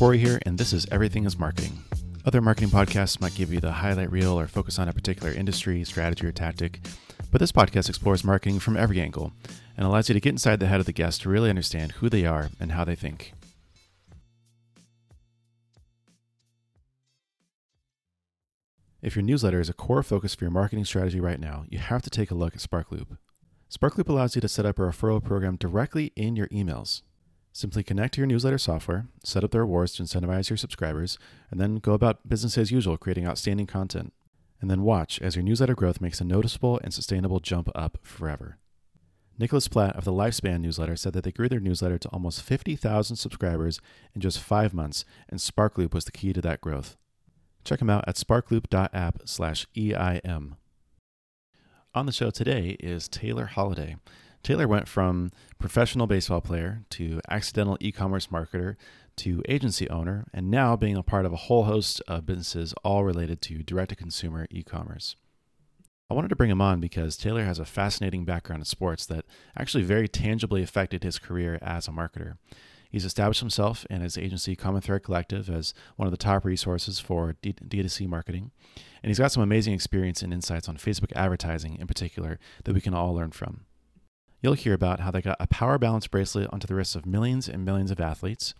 Corey here, and this is Everything is Marketing. Other marketing podcasts might give you the highlight reel or focus on a particular industry, strategy, or tactic, but this podcast explores marketing from every angle and allows you to get inside the head of the guest to really understand who they are and how they think. If your newsletter is a core focus for your marketing strategy right now, you have to take a look at SparkLoop. SparkLoop allows you to set up a referral program directly in your emails. Simply connect to your newsletter software, set up the rewards to incentivize your subscribers, and then go about business as usual, creating outstanding content. And then watch as your newsletter growth makes a noticeable and sustainable jump up forever. Nicholas Platt of the Lifespan newsletter said that they grew their newsletter to almost 50,000 subscribers in just five months, and SparkLoop was the key to that growth. Check them out at sparkloop.app slash EIM. On the show today is Taylor Holiday. Taylor went from professional baseball player to accidental e commerce marketer to agency owner, and now being a part of a whole host of businesses all related to direct to consumer e commerce. I wanted to bring him on because Taylor has a fascinating background in sports that actually very tangibly affected his career as a marketer. He's established himself and his agency Common Thread Collective as one of the top resources for D- D2C marketing. And he's got some amazing experience and insights on Facebook advertising in particular that we can all learn from. You'll hear about how they got a power balance bracelet onto the wrists of millions and millions of athletes,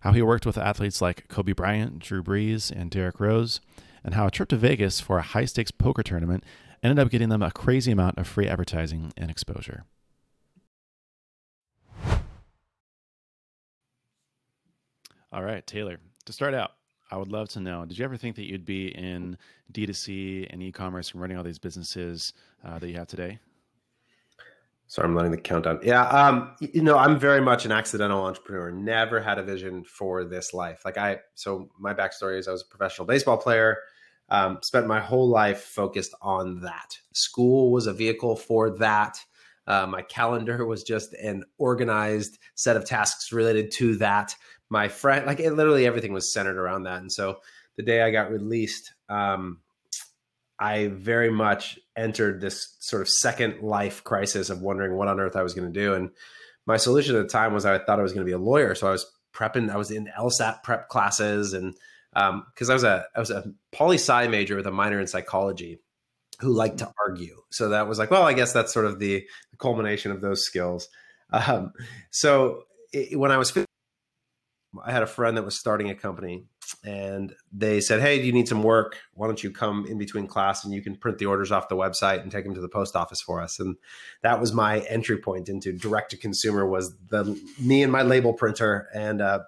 how he worked with athletes like Kobe Bryant, Drew Brees, and Derrick Rose, and how a trip to Vegas for a high stakes poker tournament ended up getting them a crazy amount of free advertising and exposure. All right, Taylor, to start out, I would love to know did you ever think that you'd be in D2C and e commerce and running all these businesses uh, that you have today? Sorry, I'm letting the countdown. Yeah, um, you know, I'm very much an accidental entrepreneur. Never had a vision for this life. Like I, so my backstory is I was a professional baseball player. Um, spent my whole life focused on that. School was a vehicle for that. Uh, my calendar was just an organized set of tasks related to that. My friend, like it, literally everything was centered around that. And so the day I got released, um, I very much entered this sort of second life crisis of wondering what on earth I was going to do. And my solution at the time was I thought I was going to be a lawyer. So I was prepping, I was in LSAT prep classes and because um, I was a I was a poli sci major with a minor in psychology who liked to argue. So that was like, well, I guess that's sort of the, culmination of those skills. Um, so it, when I was I had a friend that was starting a company and they said, Hey, do you need some work? Why don't you come in between class and you can print the orders off the website and take them to the post office for us? And that was my entry point into direct to consumer was the me and my label printer and, uh,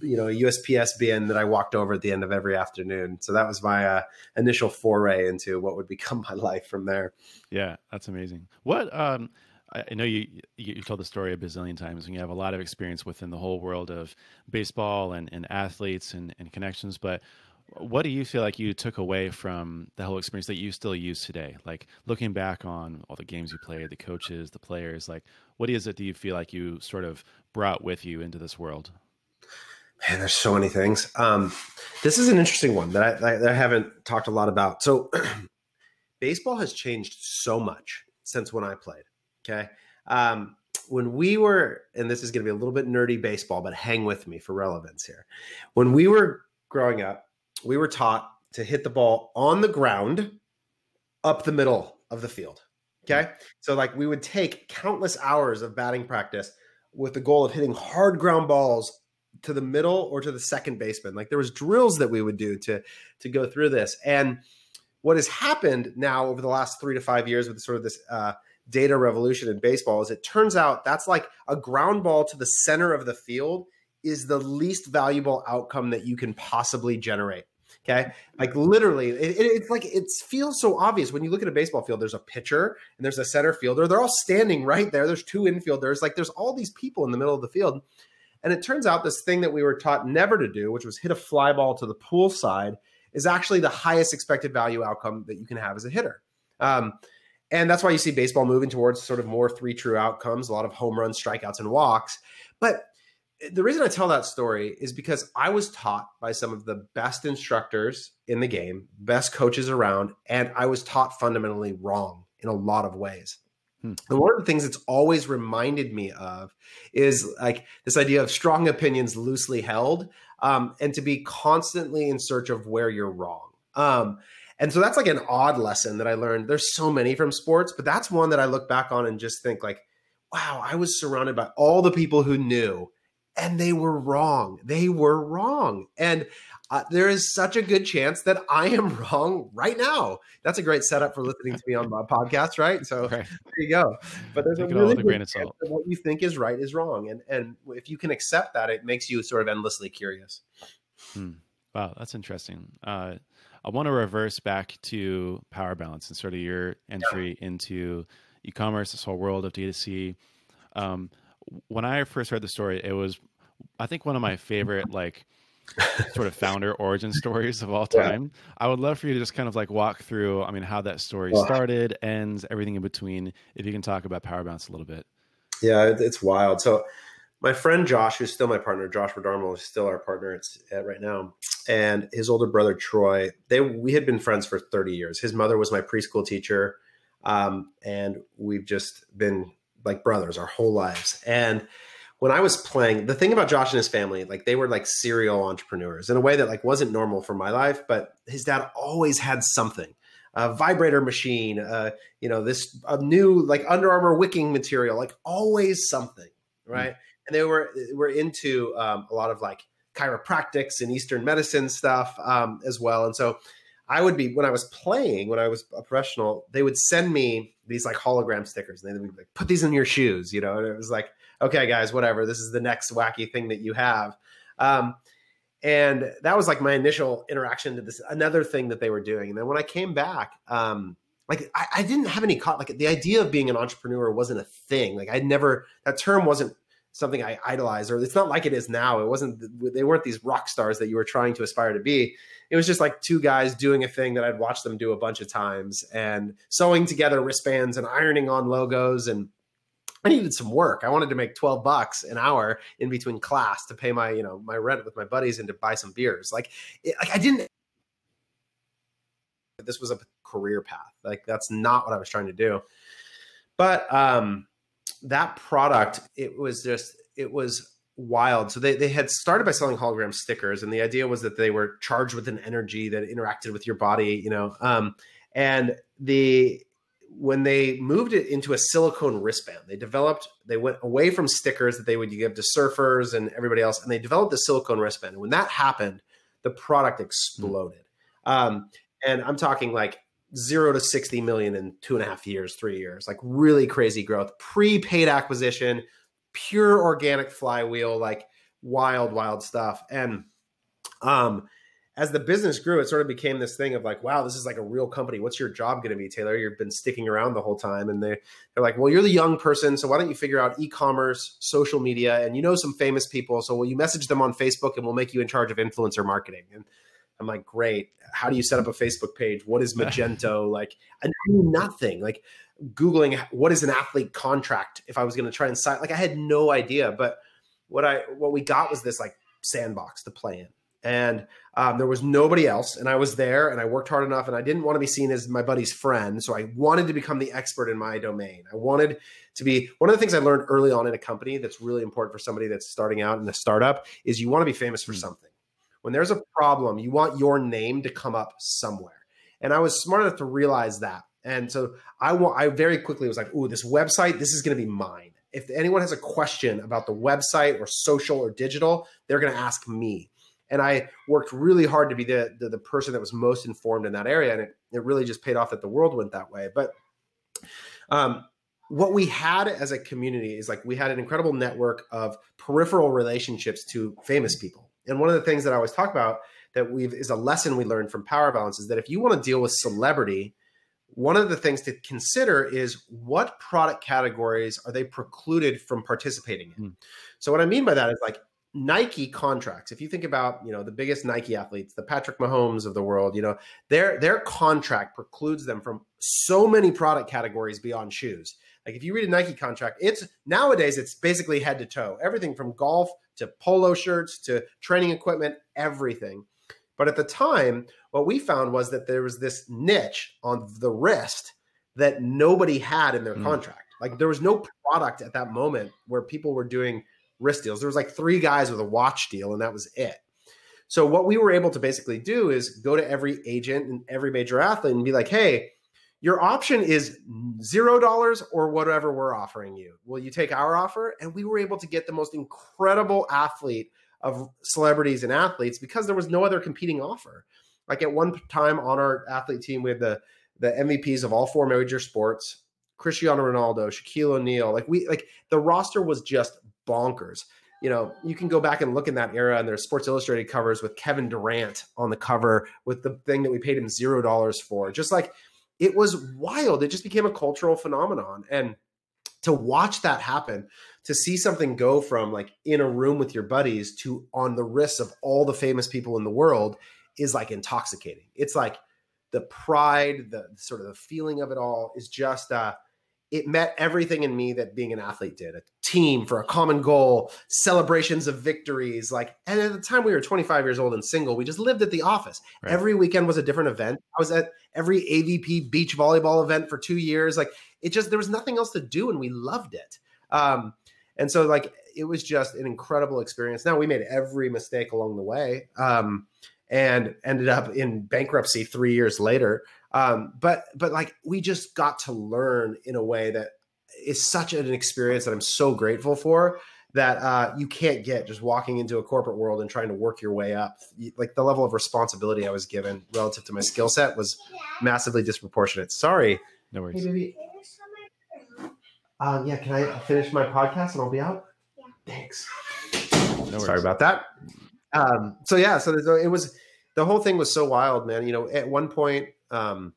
you know, a USPS bin that I walked over at the end of every afternoon. So that was my uh, initial foray into what would become my life from there. Yeah, that's amazing. What, um, I know you you told the story a bazillion times, and you have a lot of experience within the whole world of baseball and, and athletes and, and connections. But what do you feel like you took away from the whole experience that you still use today? Like looking back on all the games you played, the coaches, the players, like what is it do you feel like you sort of brought with you into this world? Man, there's so many things. Um, this is an interesting one that I, that I haven't talked a lot about. So, baseball has changed so much since when I played. Okay. Um, when we were, and this is going to be a little bit nerdy baseball, but hang with me for relevance here. When we were growing up, we were taught to hit the ball on the ground up the middle of the field. Okay. So, like, we would take countless hours of batting practice with the goal of hitting hard ground balls to the middle or to the second baseman. Like, there was drills that we would do to to go through this. And what has happened now over the last three to five years with sort of this uh, data revolution in baseball is it turns out that's like a ground ball to the center of the field is the least valuable outcome that you can possibly generate. Okay. Like literally, it, it, it's like it feels so obvious when you look at a baseball field. There's a pitcher and there's a center fielder. They're all standing right there. There's two infielders. Like there's all these people in the middle of the field. And it turns out this thing that we were taught never to do, which was hit a fly ball to the pull side, is actually the highest expected value outcome that you can have as a hitter. Um, and that's why you see baseball moving towards sort of more three true outcomes, a lot of home runs, strikeouts, and walks. But the reason I tell that story is because I was taught by some of the best instructors in the game, best coaches around, and I was taught fundamentally wrong in a lot of ways. Hmm. And one of the things it's always reminded me of is like this idea of strong opinions loosely held. um, and to be constantly in search of where you're wrong. Um, and so that's like an odd lesson that I learned. There's so many from sports, but that's one that I look back on and just think like, wow, I was surrounded by all the people who knew and they were wrong. They were wrong. And uh, there is such a good chance that I am wrong right now. That's a great setup for listening to me on my podcast, right? So right. there you go. But there's Take a really good chance that what you think is right is wrong, and and if you can accept that, it makes you sort of endlessly curious. Hmm. Wow, that's interesting. Uh, I want to reverse back to Power Balance and sort of your entry yeah. into e-commerce, this whole world of D2C. Um, when I first heard the story, it was, I think, one of my favorite like sort of founder origin stories of all time. Yeah. I would love for you to just kind of like walk through, I mean, how that story started, ends, everything in between. If you can talk about Power Balance a little bit. Yeah, it's wild. So my friend Josh, who's still my partner, Josh Darmal is still our partner at, right now, and his older brother Troy. They we had been friends for 30 years. His mother was my preschool teacher, um, and we've just been like brothers our whole lives. And when I was playing, the thing about Josh and his family, like they were like serial entrepreneurs in a way that like wasn't normal for my life, but his dad always had something. A vibrator machine, uh, you know, this a new like Under Armour wicking material, like always something, right? Mm. And they were were into um, a lot of like chiropractics and Eastern medicine stuff um, as well. And so I would be when I was playing, when I was a professional, they would send me these like hologram stickers, and they would be like, "Put these in your shoes," you know. And it was like, "Okay, guys, whatever. This is the next wacky thing that you have." Um, and that was like my initial interaction to this. Another thing that they were doing, and then when I came back, um, like I, I didn't have any like the idea of being an entrepreneur wasn't a thing. Like I'd never that term wasn't something I idolize, or it's not like it is now. It wasn't, they weren't these rock stars that you were trying to aspire to be. It was just like two guys doing a thing that I'd watched them do a bunch of times and sewing together wristbands and ironing on logos. And I needed some work. I wanted to make 12 bucks an hour in between class to pay my, you know, my rent with my buddies and to buy some beers. Like, it, like I didn't, this was a career path. Like that's not what I was trying to do. But, um, that product, it was just, it was wild. So they, they had started by selling hologram stickers, and the idea was that they were charged with an energy that interacted with your body, you know. Um, and the when they moved it into a silicone wristband, they developed they went away from stickers that they would give to surfers and everybody else, and they developed the silicone wristband. And when that happened, the product exploded. Mm. Um, and I'm talking like zero to 60 million in two and a half years, three years, like really crazy growth, prepaid acquisition, pure organic flywheel, like wild, wild stuff. And um, as the business grew, it sort of became this thing of like, wow, this is like a real company. What's your job going to be, Taylor? You've been sticking around the whole time. And they, they're like, well, you're the young person. So why don't you figure out e-commerce, social media, and you know some famous people. So will you message them on Facebook and we'll make you in charge of influencer marketing? And I'm like, great. How do you set up a Facebook page? What is Magento? like, I knew nothing. Like Googling what is an athlete contract if I was going to try and sign. Like, I had no idea. But what I what we got was this like sandbox to play in, and um, there was nobody else. And I was there, and I worked hard enough, and I didn't want to be seen as my buddy's friend. So I wanted to become the expert in my domain. I wanted to be one of the things I learned early on in a company that's really important for somebody that's starting out in a startup is you want to be famous for mm-hmm. something when there's a problem, you want your name to come up somewhere. And I was smart enough to realize that. And so I want I very quickly was like, "Ooh, this website, this is going to be mine." If anyone has a question about the website or social or digital, they're going to ask me. And I worked really hard to be the, the, the person that was most informed in that area, and it it really just paid off that the world went that way. But um, what we had as a community is like we had an incredible network of peripheral relationships to famous people and one of the things that I always talk about that we've is a lesson we learned from Power Balance is that if you want to deal with celebrity, one of the things to consider is what product categories are they precluded from participating in. Mm. So what I mean by that is like Nike contracts. If you think about, you know, the biggest Nike athletes, the Patrick Mahomes of the world, you know, their their contract precludes them from so many product categories beyond shoes. Like if you read a Nike contract, it's nowadays it's basically head to toe. Everything from golf to polo shirts to training equipment, everything. But at the time, what we found was that there was this niche on the wrist that nobody had in their mm. contract. Like there was no product at that moment where people were doing wrist deals. There was like three guys with a watch deal, and that was it. So what we were able to basically do is go to every agent and every major athlete and be like, hey, your option is zero dollars or whatever we're offering you. Will you take our offer? And we were able to get the most incredible athlete of celebrities and athletes because there was no other competing offer. Like at one time on our athlete team, we had the the MVPs of all four major sports, Cristiano Ronaldo, Shaquille O'Neal. Like we like the roster was just bonkers. You know, you can go back and look in that era, and there's Sports Illustrated covers with Kevin Durant on the cover with the thing that we paid him zero dollars for. Just like it was wild. It just became a cultural phenomenon. And to watch that happen, to see something go from like in a room with your buddies to on the wrists of all the famous people in the world is like intoxicating. It's like the pride, the sort of the feeling of it all is just uh it met everything in me that being an athlete did. A team for a common goal, celebrations of victories, like and at the time we were 25 years old and single, we just lived at the office. Right. Every weekend was a different event. I was at every AVP beach volleyball event for 2 years. Like it just there was nothing else to do and we loved it. Um and so like it was just an incredible experience. Now we made every mistake along the way. Um and ended up in bankruptcy three years later. Um, but but like we just got to learn in a way that is such an experience that I'm so grateful for that uh, you can't get just walking into a corporate world and trying to work your way up. Like the level of responsibility I was given relative to my skill set was massively disproportionate. Sorry. No worries. Hey, baby. Um, yeah, can I finish my podcast and I'll be out? Yeah. Thanks. No Sorry about that. Um, so yeah, so it was the whole thing was so wild, man. You know, at one point, um,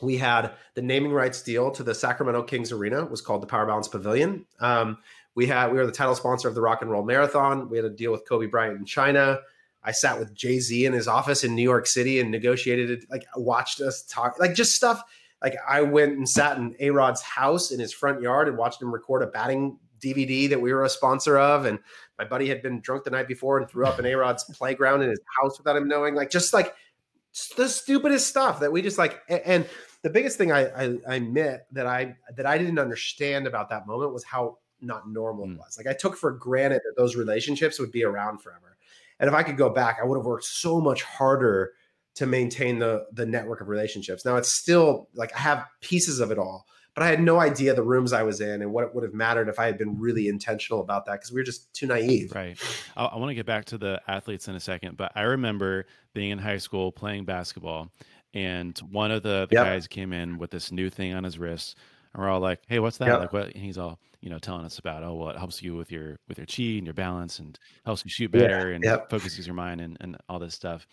we had the naming rights deal to the Sacramento Kings Arena was called the Power Balance Pavilion. Um, we had we were the title sponsor of the Rock and Roll Marathon. We had a deal with Kobe Bryant in China. I sat with Jay Z in his office in New York City and negotiated it. Like watched us talk, like just stuff. Like I went and sat in A Rod's house in his front yard and watched him record a batting DVD that we were a sponsor of, and my buddy had been drunk the night before and threw up in A Rod's playground in his house without him knowing. Like just like the stupidest stuff that we just like. And the biggest thing I, I, I admit that I that I didn't understand about that moment was how not normal mm. it was. Like I took for granted that those relationships would be around forever. And if I could go back, I would have worked so much harder to maintain the the network of relationships. Now it's still like I have pieces of it all, but I had no idea the rooms I was in and what it would have mattered if I had been really intentional about that because we were just too naive. Right. I, I want to get back to the athletes in a second, but I remember being in high school playing basketball, and one of the, the yep. guys came in with this new thing on his wrist, and we're all like, "Hey, what's that?" Yep. Like, what? And he's all, you know, telling us about, oh, well, it helps you with your with your chi and your balance, and helps you shoot better, yeah. and yep. focuses your mind, and and all this stuff.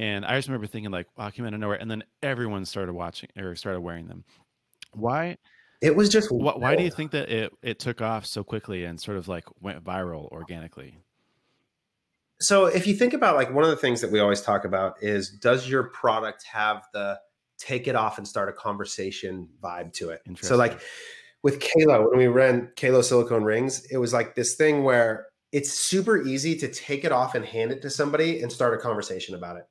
And I just remember thinking like, wow, I came out of nowhere. And then everyone started watching or started wearing them. Why? It was just why, why do you think that it it took off so quickly and sort of like went viral organically? So if you think about like one of the things that we always talk about is does your product have the take it off and start a conversation vibe to it? So like with Qalo, when we ran Qalo silicone rings, it was like this thing where it's super easy to take it off and hand it to somebody and start a conversation about it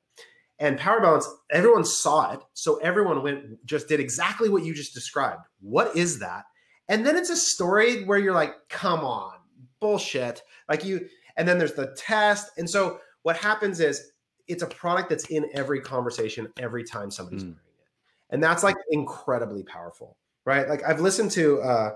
and power balance everyone saw it. So everyone went just did exactly what you just described. What is that? And then it's a story where you're like come on bullshit. Like you and then there's the test. And so what happens is it's a product that's in every conversation every time somebody's mm. wearing it. And that's like incredibly powerful right? Like i've listened to uh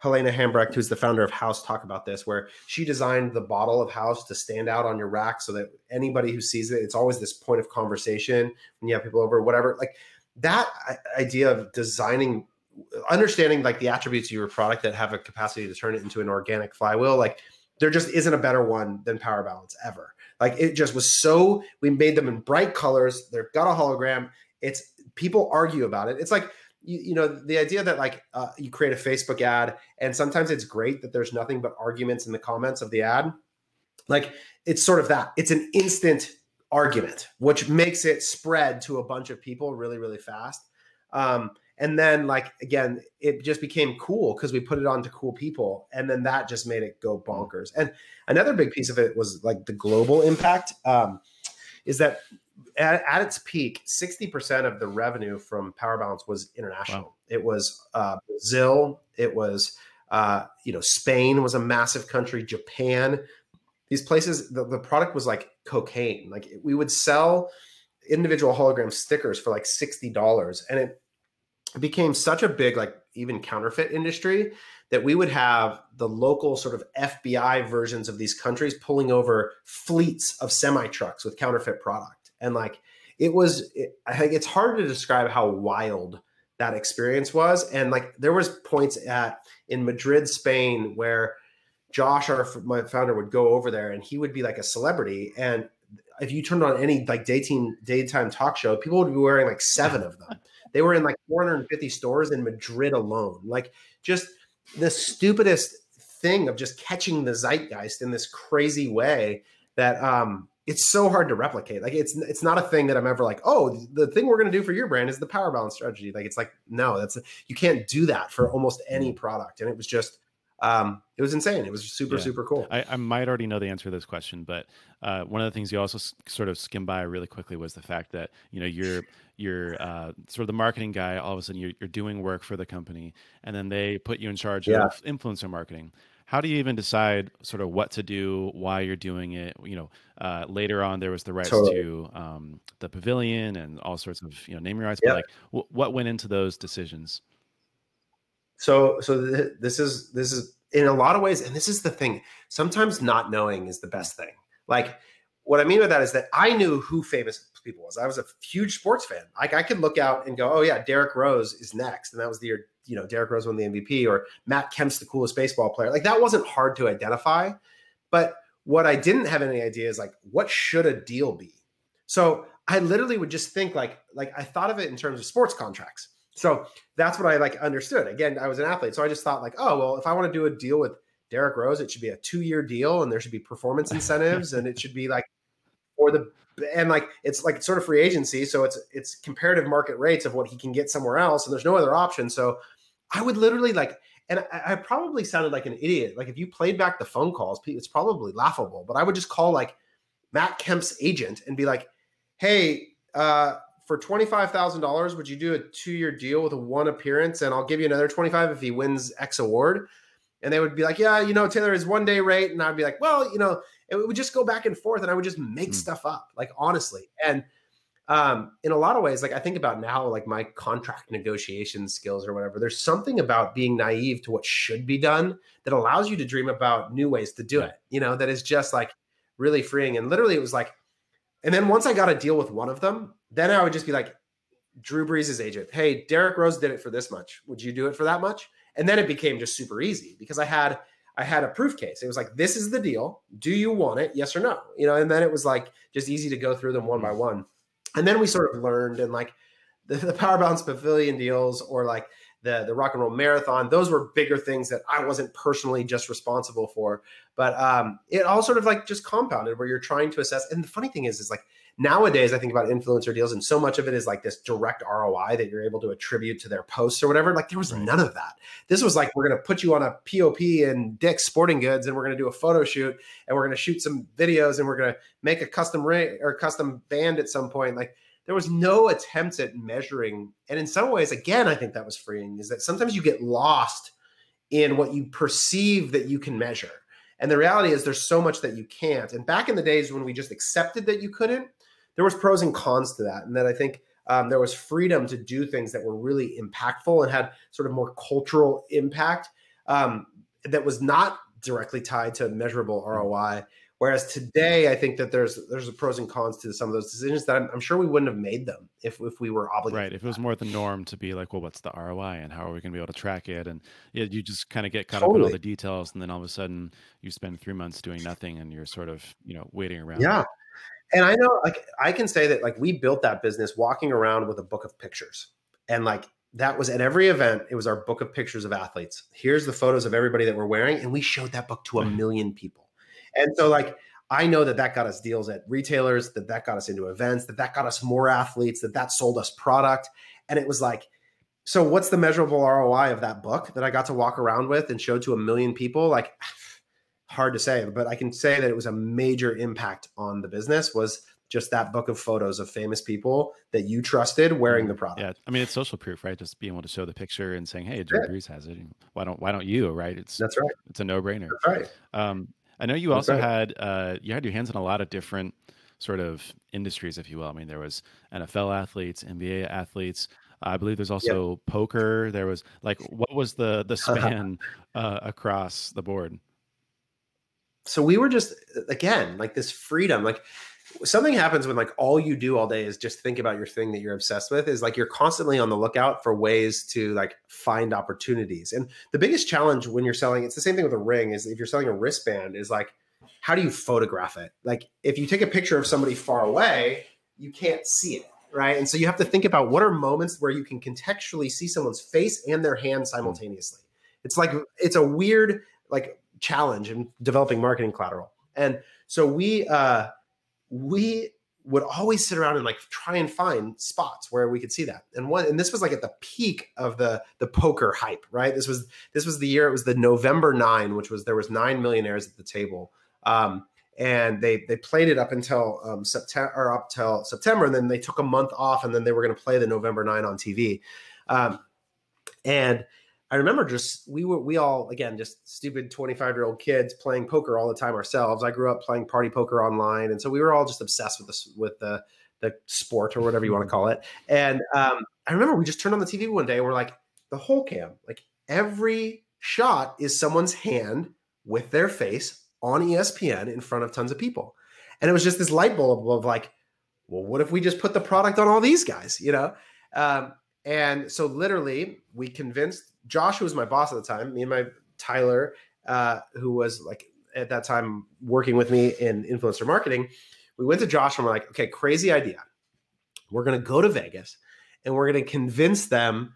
Helena Hambrecht, who's the founder of Haus, talk about this, where she designed the bottle of Haus to stand out on your rack so that anybody who sees it, it's always this point of conversation when you have people over, whatever. Like that idea of designing, understanding like the attributes of your product that have a capacity to turn it into an organic flywheel, like there just isn't a better one than Power Balance ever. Like it just was so, we made them in bright colors. They've got a hologram. It's people argue about it. It's like, you, you know the idea that like uh, you create a facebook ad and sometimes it's great that there's nothing but arguments in the comments of the ad like it's sort of that. It's an instant argument which makes it spread to a bunch of people really really fast. Um, and then like again it just became cool because we put it on to cool people and then that just made it go bonkers. And another big piece of it was like the global impact um, is that at, at, its peak, 60% of the revenue from Power Balance was international. Wow. It was uh, Brazil. It was, uh, you know, Spain was a massive country, Japan. these places the, the product was like cocaine like we would sell individual hologram stickers for like $60 and it became such a big like even counterfeit industry that we would have the local sort of FBI versions of these countries pulling over fleets of semi trucks with counterfeit product and like it was it, i think it's hard to describe how wild that experience was. And like there was points at in madrid spain where josh our my founder would go over there and he would be like a celebrity. And if you turned on any like daytime daytime talk show people would be wearing like seven of them. They were in like 450 stores in madrid alone. Like just the stupidest thing of just catching the zeitgeist in this crazy way that um it's so hard to replicate. Like it's it's not a thing that I'm ever like, oh, the thing we're going to do for your brand is the power balance strategy. Like it's like no, that's you can't do that for almost any product. And it was just um, it was insane. It was super yeah. super cool. I, I, might already know the answer to this question, but uh, one of the things you also s- sort of skim by really quickly was the fact that you know you're you're uh, sort of the marketing guy. All of a sudden, you're, you're doing work for the company, and then they put you in charge yeah. of influencer marketing how do you even decide sort of what to do, why you're doing it? You know, uh, later on there was the rights totally. to um, the pavilion and all sorts of you know naming rights. But like, w- what went into those decisions? So, so th- this is this is in a lot of ways, and this is the thing. Sometimes not knowing is the best thing. Like, what I mean by that is that I knew who famous people was. I was a huge sports fan. Like, I could look out and go, "Oh yeah, Derrick Rose is next," and that was the year you know Derrick Rose won the MVP or Matt Kemp's the coolest baseball player. Like that wasn't hard to identify, but what I didn't have any idea is like what should a deal be. So I literally would just think like like I thought of it in terms of sports contracts. So that's what I like understood. Again, I was an athlete, so I just thought like, oh well, if I want to do a deal with Derrick Rose, it should be a two year deal, and there should be performance incentives, and it should be like for the and like it's like sort of free agency, so it's it's comparative market rates of what he can get somewhere else, and there's no other option. So I would literally like, and I, I, probably sounded like an idiot. Like if you played back the phone calls, it's probably laughable. But I would just call like Matt Kemp's agent and be like, "Hey, uh, for twenty five thousand dollars, would you do a two year deal with a one appearance, and I'll give you another twenty five if he wins X award?" And they would be like, "Yeah, you know, Taylor is one day rate," and I'd be like, "Well, you know." It would just go back and forth, and I would just make mm. stuff up, like honestly, and um, in a lot of ways, like I think about now, like my contract negotiation skills or whatever, there's something about being naive to what should be done that allows you to dream about new ways to do it, you know, that is just like really freeing. And literally, it was like, and then once I got a deal with one of them, then I would just be like, Drew Brees' agent, hey, Derrick Rose did it for this much. Would you do it for that much? And then it became just super easy because I had I had a proof case. It was like, this is the deal. Do you want it? Yes or no? You know, and then it was like just easy to go through them one by one and then we sort of learned and like the, the power balance pavilion deals or like the the rock and roll marathon those were bigger things that i wasn't personally just responsible for but um, it all sort of like just compounded where you're trying to assess and the funny thing is is like nowadays i think about influencer deals and so much of it is like this direct roi that you're able to attribute to their posts or whatever like there was right. none of that. This was like we're going to put you on a pop in dick's sporting goods and we're going to do a photo shoot and we're going to shoot some videos and we're going to make a custom ring or custom band at some point. Like there was no attempts at measuring. And in some ways again i think that was freeing is that sometimes you get lost in what you perceive that you can measure. And the reality is there's so much that you can't. And back in the days when we just accepted that you couldn't there was pros and cons to that and that i think um, there was freedom to do things that were really impactful and had sort of more cultural impact um, that was not directly tied to measurable roi Whereas today, I think that there's there's a pros and cons to some of those decisions that I'm, I'm, sure we wouldn't have made them if if we were obligated. Right. If it was more the norm to be like, well, what's the ROI and how are we going to be able to track it? And yeah, you just kind of get caught totally. up in all the details, and then all of a sudden you spend three months doing nothing, and you're sort of you know waiting around. Yeah. And I know, like, I can say that, like, we built that business walking around with a book of pictures, and like that was at every event. It was our book of pictures of athletes. Here's the photos of everybody that we're wearing, and we showed that book to a hmm. million people. And so, like, I know that that got us deals at retailers, that that got us into events, that that got us more athletes, that that sold us product. And it was like, so what's the measurable ROI of that book that I got to walk around with and show to a million people? Like, hard to say, but I can say that it was a major impact on the business. Was just that book of photos of famous people that you trusted wearing the product. Yeah, I mean it's social proof, right? Just being able to show the picture and saying, "Hey, Drew yeah. Brees has it. Why don't Why don't you?" Right? It's that's right. It's a no brainer. Right. Um, I know you also had uh, you had your hands in a lot of different sort of industries, if you will. I mean, there was NFL athletes, NBA athletes. I believe there's also yep. poker. There was like, what was the the span uh, across the board? So we were just again like this freedom, like something happens when like all you do all day is just think about your thing that you're obsessed with is like you're constantly on the lookout for ways to like find opportunities. And the biggest challenge when you're selling it's the same thing with a ring is if you're selling a wristband is like how do you photograph it? Like if you take a picture of somebody far away you can't see it right? And so you have to think about what are moments where you can contextually see someone's face and their hand simultaneously. It's like it's a weird like challenge in developing marketing collateral and so we uh we would always sit around and like try and find spots where we could see that. And one and this was like at the peak of the the poker hype, right? This was this was the year it was the November 9, which was there was 9 millionaires at the table. Um, and they they played it up until um, September or up till September and then they took a month off and then they were going to play the November 9 on TV. Um, and I remember just we were we all again just stupid 25 year old kids playing poker all the time ourselves. I grew up playing party poker online, and so we were all just obsessed with this with the the sport or whatever you want to call it. And um, I remember we just turned on the TV one day and we're like the whole cam, like every shot is someone's hand with their face on ESPN in front of tons of people, and it was just this light bulb of like, well, what if we just put the product on all these guys, you know? Um, and so literally we convinced Josh, who was my boss at the time, me and my Tyler, uh, who was like at that time working with me in influencer marketing, we went to Josh and we're like, okay, crazy idea. We're going to go to Vegas and we're going to convince them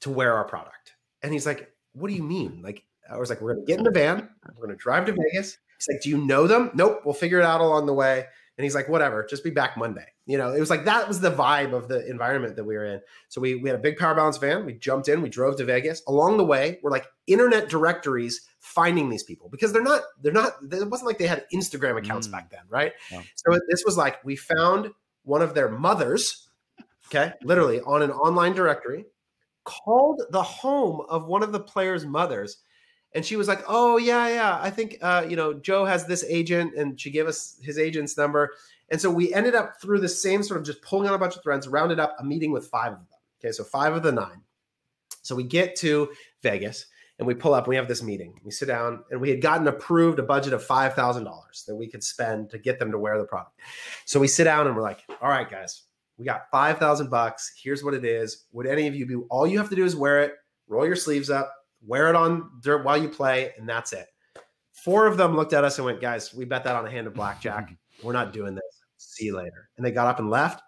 to wear our product. And he's like, what do you mean? Like, I was like, we're going to get in the van. We're going to drive to Vegas. He's like, do you know them? Nope. We'll figure it out along the way. And he's like, whatever, just be back Monday. You know, it was like that was the vibe of the environment that we were in. So we, we had a big power balance van. We jumped in, we drove to Vegas. Along the way, we're like internet directories finding these people because they're not, they're not, it wasn't like they had Instagram accounts mm. back then, right? Yeah. So this was like we found one of their mothers, okay, literally on an online directory, called the home of one of the players' mothers and she was like, "Oh yeah, yeah, I think uh, you know Joe has this agent," and she gave us his agent's number. And so we ended up through the same sort of just pulling on a bunch of threads, rounded up a meeting with five of them. Okay, so five of the nine. So we get to Vegas and we pull up. We have this meeting. We sit down, and we had gotten approved a budget of five thousand dollars that we could spend to get them to wear the product. So we sit down and we're like, "All right, guys, we got five thousand bucks. Here's what it is. Would any of you be? All you have to do is wear it. Roll your sleeves up wear it on dirt while you play, and that's it. Four of them looked at us and went, guys, we bet that on a hand of blackjack. We're not doing this. See you later. And they got up and left.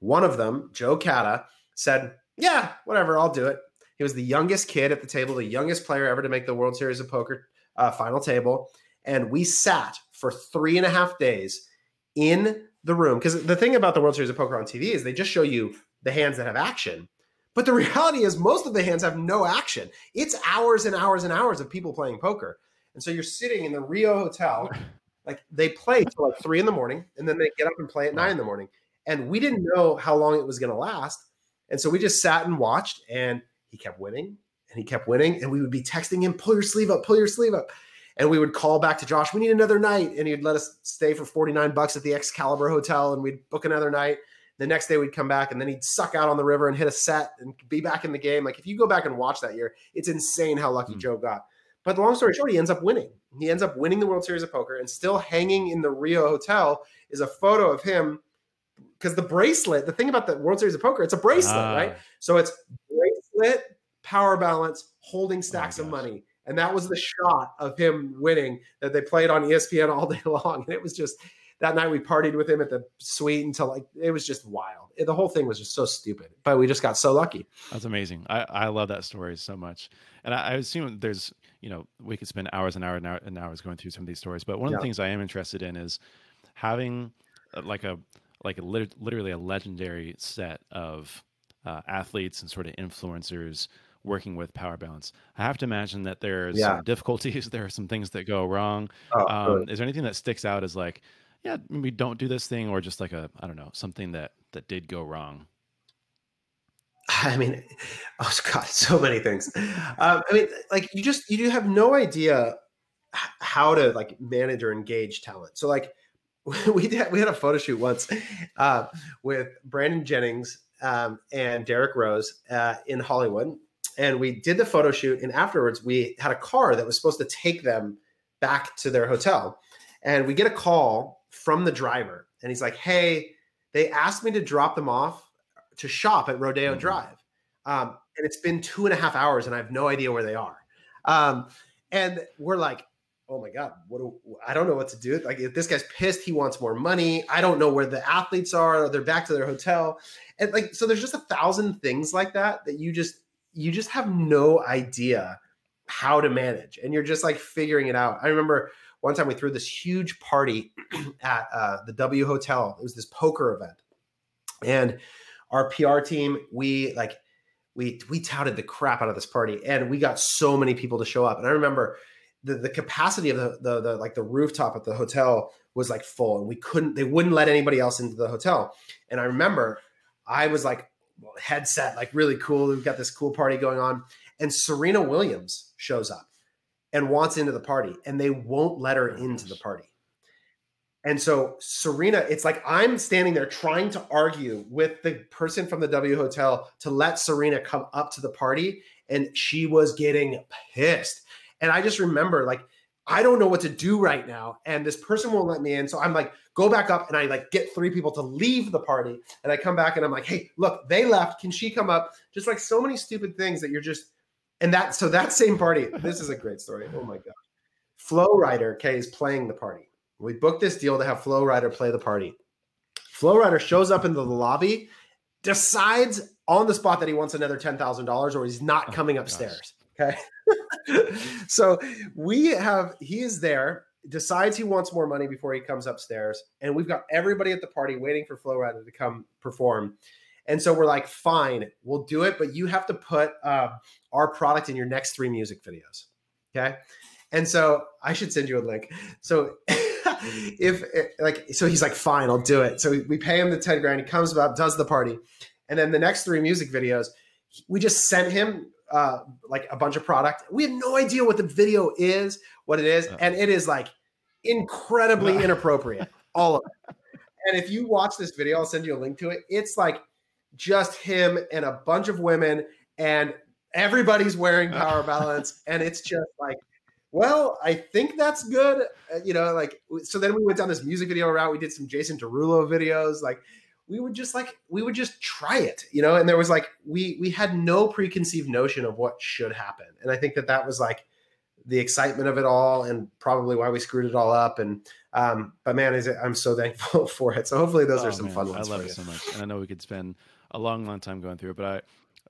One of them, Joe Cada, said, yeah, whatever, I'll do it. He was the youngest kid at the table, the youngest player ever to make the World Series of Poker uh, final table. And we sat for three and a half days in the room. Because the thing about the World Series of Poker on TV is they just show you the hands that have action. But the reality is, most of the hands have no action. It's hours and hours and hours of people playing poker. And so you're sitting in the Rio Hotel, like they play till like three in the morning, and then they get up and play at nine in the morning. And we didn't know how long it was going to last. And so we just sat and watched, and he kept winning and he kept winning. And we would be texting him, pull your sleeve up, pull your sleeve up. And we would call back to Josh, we need another night. And he'd let us stay for 49 bucks at the Excalibur Hotel, and we'd book another night. The next day we'd come back and then he'd suck out on the river and hit a set and be back in the game. Like if you go back and watch that year, it's insane how lucky mm. Joe got. But the long story short, he ends up winning. He ends up winning the World Series of Poker and still hanging in the Rio Hotel is a photo of him because the bracelet, the thing about the World Series of Poker, it's a bracelet, ah. right? So it's bracelet, power balance, holding oh stacks oh of money. And that was the shot of him winning that they played on ESPN all day long. And it was just that night we partied with him at the suite until like it was just wild. The whole thing was just so stupid, but we just got so lucky. That's amazing. I, I love that story so much, and I, I assume there's you know we could spend hours and hours and hours, and hours going through some of these stories. But one of yeah. the things I am interested in is having uh, like a like a lit- literally a legendary set of uh, athletes and sort of influencers working with power balance. I have to imagine that there's yeah. some difficulties. There are some things that go wrong. Oh, um, is there anything that sticks out as like, yeah, we don't do this thing, or just like a I don't know something that that did go wrong. I mean, oh god, so many things. Um, I mean, like you just you do have no idea how to like manage or engage talent. So like we did, we had a photo shoot once uh, with Brandon Jennings um, and Derrick Rose uh, in Hollywood, and we did the photo shoot. And afterwards, we had a car that was supposed to take them back to their hotel, and we get a call from the driver, and he's like, "Hey, they asked me to drop them off to shop at Rodeo mm-hmm. Drive, um, and it's been two and a half hours, and I have no idea where they are." Um, and we're like, oh my god what do, i don't know what to do. Like if this guy's pissed he wants more money. I don't know where the athletes are. They're back to their hotel. And like so there's just a thousand things like that that you just you just have no idea how to manage. And you're just like figuring it out. I remember one time we threw this huge party at uh, the w hotel. It was this poker event. And our pr team we like we we touted the crap out of this party and we got so many people to show up. And i remember the, the capacity of the, the, the like the rooftop at the hotel was like full and we couldn't they wouldn't let anybody else into the hotel. And i remember i was like headset like really cool. We've got this cool party going on and serena williams shows up and wants into the party and they won't let her into the party and so serena it's like i'm standing there trying to argue with the person from the w hotel to let serena come up to the party and she was getting pissed and I just remember like, I don't know what to do right now. And this person won't let me in. So I'm like, go back up and I like get three people to leave the party. And I come back and I'm like, hey, look, they left. Can she come up? Just like so many stupid things that you're just, and that, so that same party, this is a great story. Oh my God. Flo Rida okay, is playing the party. We booked this deal to have Flo Rida play the party. Flo Rida shows up into the lobby, decides on the spot that he wants another $10,000 or he's not oh coming upstairs. Gosh. Okay. so we have he is there decides he wants more money before he comes upstairs and we've got everybody at the party waiting for Flo Rida to come perform and so we're like fine we'll do it but you have to put uh, our product in your next three music videos okay and so i should send you a link so if like so he's like fine i'll do it so we pay him the 10 grand he comes up does the party and then the next three music videos we just sent him uh, like a bunch of product. We have no idea what the video is, what it is, and it is like incredibly inappropriate. All of it. And if you watch this video, I'll send you a link to it. It's like just him and a bunch of women, and everybody's wearing power balance, and it's just like, well, I think that's good. Uh, you know, like so. Then we went down this music video route. We did some Jason Derulo videos, like we would just like we would just try it you know and there was like we we had no preconceived notion of what should happen and i think that that was like the excitement of it all and probably why we screwed it all up and um but man is it i'm so thankful for it so hopefully those oh, are some man, fun ones i love it you. so much and i know we could spend a long long time going through it but i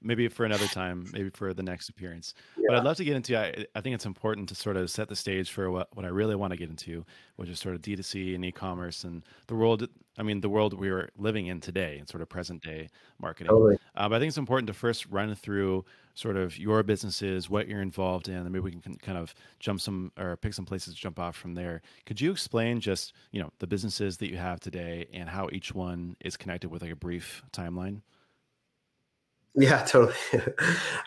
maybe for another time, maybe for the next appearance. Yeah. But I'd love to get into. I, I, think it's important to sort of set the stage for what, what I really want to get into, which is sort of D2C and e-commerce and the world. I mean, the world we are living in today and sort of present day marketing. Totally. Uh, but I think it's important to first run through sort of your businesses, what you're involved in, and maybe we can kind of jump some or pick some places to jump off from there. Could you explain just you know the businesses that you have today and how each one is connected with like a brief timeline? Yeah, totally.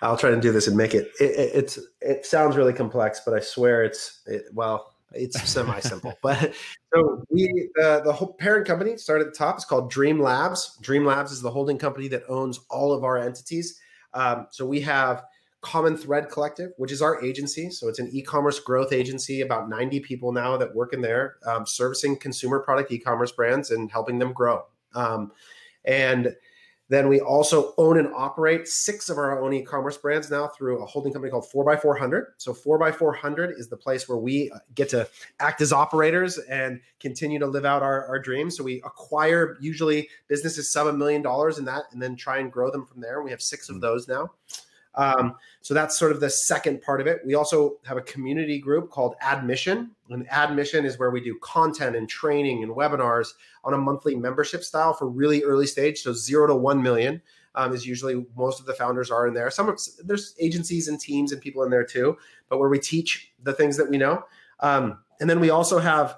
I'll try to do this and make it, it, it. It's it sounds really complex, but I swear it's it, well, it's semi simple. but so we uh, the whole parent company started at the top. It's called Dream Labs. Dream Labs is the holding company that owns all of our entities. Um, so we have Common Thread Collective, which is our agency. So it's an e-commerce growth agency, about 90 people now that work in there, um, servicing consumer product e-commerce brands and helping them grow. Um, and then we also own and operate six of our own e-commerce brands now through a holding company called 4x400. So 4x400 is the place where we uh, get to act as operators and continue to live out our, our dreams. So we acquire usually businesses sub a million dollars in that and then try and grow them from there. We have six of hmm. those now. Um, so that's sort of the second part of it. We also have a community group called Admission. And Admission is where we do content and training and webinars on a monthly membership style for really early stage. So zero to one million um, is usually most of the founders are in there. Some there's agencies and teams and people in there too, but where we teach the things that we know. Um, and then we also have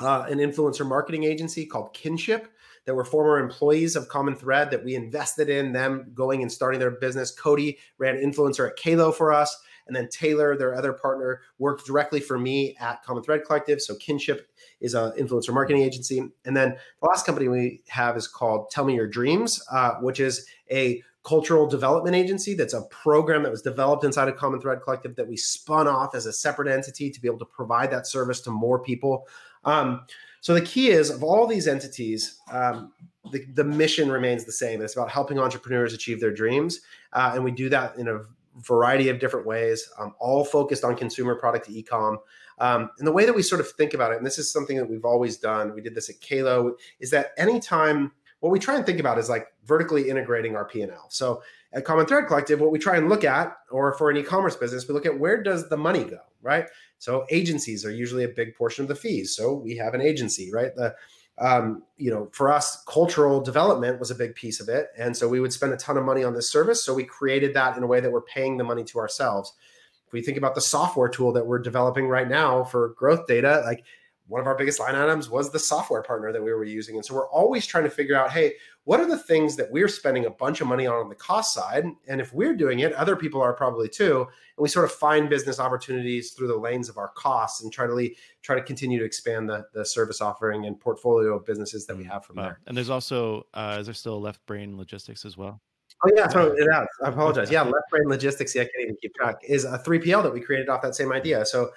uh, an influencer marketing agency called Kinship that were former employees of Common Thread that we invested in them going and starting their business. Cody ran influencer at Qalo for us. And then Taylor, their other partner, worked directly for me at Common Thread Collective. So Kinship is an influencer marketing agency. And then the last company we have is called Tell Me Your Dreams, uh, which is a cultural development agency that's a program that was developed inside of Common Thread Collective that we spun off as a separate entity to be able to provide that service to more people. Um, so the key is of all these entities, um, the, the mission remains the same. It's about helping entrepreneurs achieve their dreams. Uh, and we do that in a variety of different ways, um, all focused on consumer product e-com. Um, and the way that we sort of think about it, and this is something that we've always done, we did this at Qalo, is that anytime what we try and think about is like vertically integrating our P&L. So at Common Thread Collective, what we try and look at, or for an e-commerce business, we look at where does the money go, right? So agencies are usually a big portion of the fees. So we have an agency, right? The um, you know, for us, cultural development was a big piece of it. And so we would spend a ton of money on this service. So we created that in a way that we're paying the money to ourselves. If we think about the software tool that we're developing right now for growth data, like one of our biggest line items was the software partner that we were using. And so we're always trying to figure out, hey, what are the things that we're spending a bunch of money on on the cost side? And if we're doing it, other people are probably too. And we sort of find business opportunities through the lanes of our costs and try to lead, try to continue to expand the, the service offering and portfolio of businesses that we mm, have from wow. there. And there's also, uh, is there still Left Brain Logistics as well? Oh yeah, so it has. I apologize. Yeah, Left Brain Logistics. Yeah, I can't even keep track. Is a 3PL that we created off that same idea. So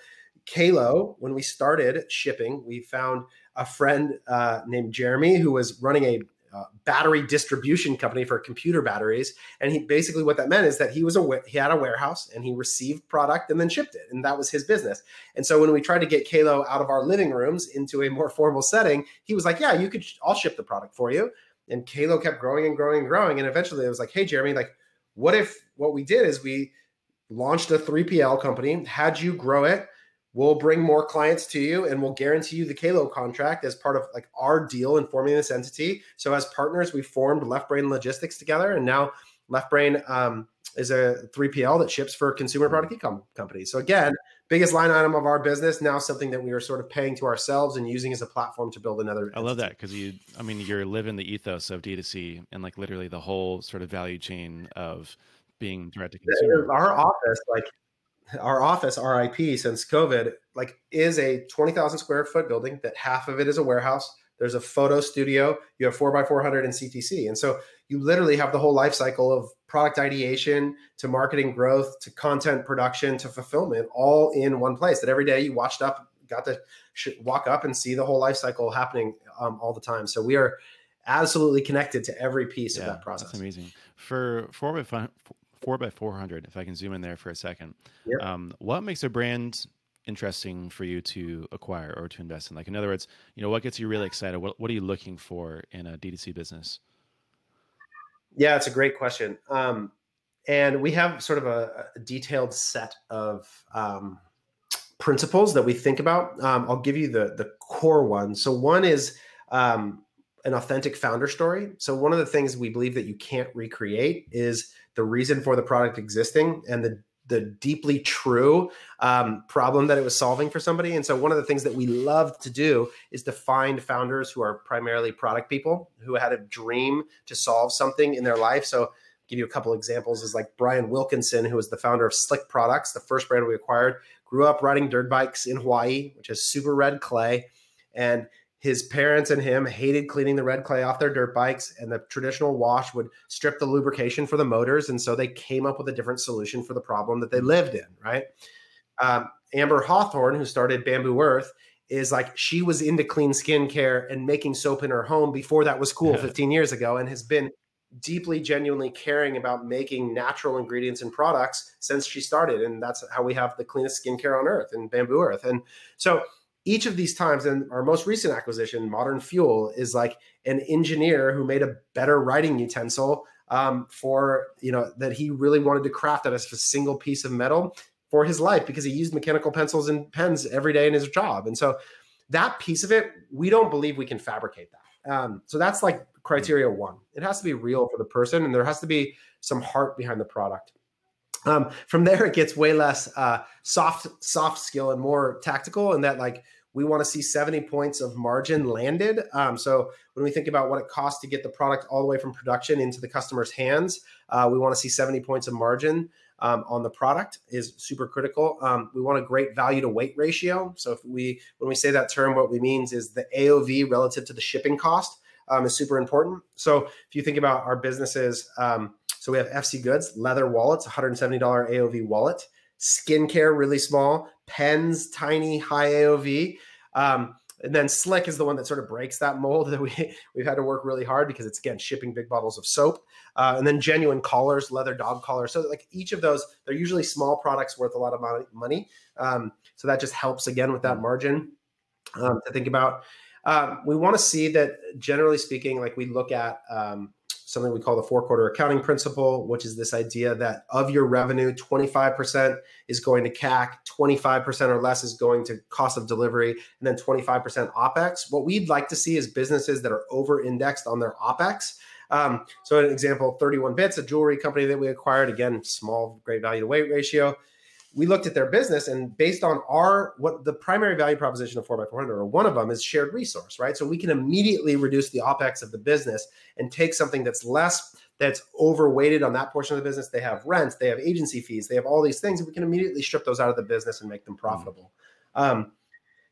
Qalo, when we started shipping, we found a friend uh, named Jeremy who was running a uh, battery distribution company for computer batteries. And he basically what that meant is that he was a he had a warehouse and he received product and then shipped it, and that was his business. And so when we tried to get Qalo out of our living rooms into a more formal setting, he was like, "Yeah, you could. I'll ship the product for you." And Qalo kept growing and growing and growing, and eventually it was like, "Hey, Jeremy, like, what if what we did is we launched a 3PL company, had you grow it." We'll bring more clients to you and we'll guarantee you the Qalo contract as part of like our deal in forming this entity. So as partners, we formed Left Brain Logistics together, and now Left Brain um, is a 3PL that ships for consumer product e-com companies. So again, biggest line item of our business now something that we are sort of paying to ourselves and using as a platform to build another. I love that because you, I mean, you're living the ethos of D2C and like literally the whole sort of value chain of being direct to consumer. Our office, like our office, RIP, since COVID, like is a 20,000 square foot building that half of it is a warehouse. There's a photo studio. You have four by 400 in CTC. And so you literally have the whole life cycle of product ideation to marketing growth to content production to fulfillment all in one place that every day you watched up, got to walk up and see the whole life cycle happening um, all the time. So we are absolutely connected to every piece yeah, of that process. That's amazing. For four by five, four by 400, if I can zoom in there for a second, yep. um, what makes a brand interesting for you to acquire or to invest in? Like, in other words, you know, what gets you really excited? What, what are you looking for in a D2C business? Yeah, it's a great question. Um, and we have sort of a, a detailed set of um, principles that we think about. Um, I'll give you the the core one. So one is um, an authentic founder story. So one of the things we believe that you can't recreate is the reason for the product existing and the the deeply true um, problem that it was solving for somebody. And so one of the things that we love to do is to find founders who are primarily product people who had a dream to solve something in their life. So give you a couple examples is like Brian Wilkinson, who was the founder of Slick Products, the first brand we acquired, grew up riding dirt bikes in Hawaii, which is super red clay. And his parents and him hated cleaning the red clay off their dirt bikes and the traditional wash would strip the lubrication for the motors and so they came up with a different solution for the problem that they lived in right? Um, amber hawthorne who started bamboo earth is like she was into clean skincare and making soap in her home before that was cool 15 years ago and has been deeply genuinely caring about making natural ingredients and products since she started and that's how we have the cleanest skincare on earth in bamboo earth. And so each of these times and our most recent acquisition modern fuel is like an engineer who made a better writing utensil um, for you know that he really wanted to craft out of a single piece of metal for his life because he used mechanical pencils and pens every day in his job. And so that piece of it we don't believe we can fabricate that. Um, so that's like criteria one. It has to be real for the person and there has to be some heart behind the product um, from there, it gets way less uh, soft soft skill and more tactical. And that like we want to see 70 points of margin landed. Um, so when we think about what it costs to get the product all the way from production into the customer's hands, uh, we want to see 70 points of margin. um, on the product is super critical. Um, we want a great value to weight ratio. So if we when we say that term, what we means is the AOV relative to the shipping cost um, is super important. So if you think about our businesses, um, so we have FC Goods, leather wallets, $170 AOV wallet, skincare, really small, pens, tiny, high AOV. Um, and then Slick is the one that sort of breaks that mold that we we've had to work really hard because it's again shipping big bottles of soap, uh, and then genuine collars, leather dog collars. So like each of those, they're usually small products worth a lot of money. Um, so that just helps again with that mm. margin um, to think about. Um, we want to see that generally speaking, like we look at um, something we call the four quarter accounting principle, which is this idea that of your revenue, 25% is going to CAC, 25% or less is going to cost of delivery, and then 25% OPEX. What we'd like to see is businesses that are over indexed on their OPEX. Um, so, an example 31 Bits, a jewelry company that we acquired, again, small, great value to weight ratio we looked at their business and based on our what the primary value proposition of 4x400 or one of them is shared resource right? So we can immediately reduce the opex of the business and take something that's less that's overweighted on that portion of the business. They have rent they have agency fees they have all these things and we can immediately strip those out of the business and make them profitable. Mm-hmm. um,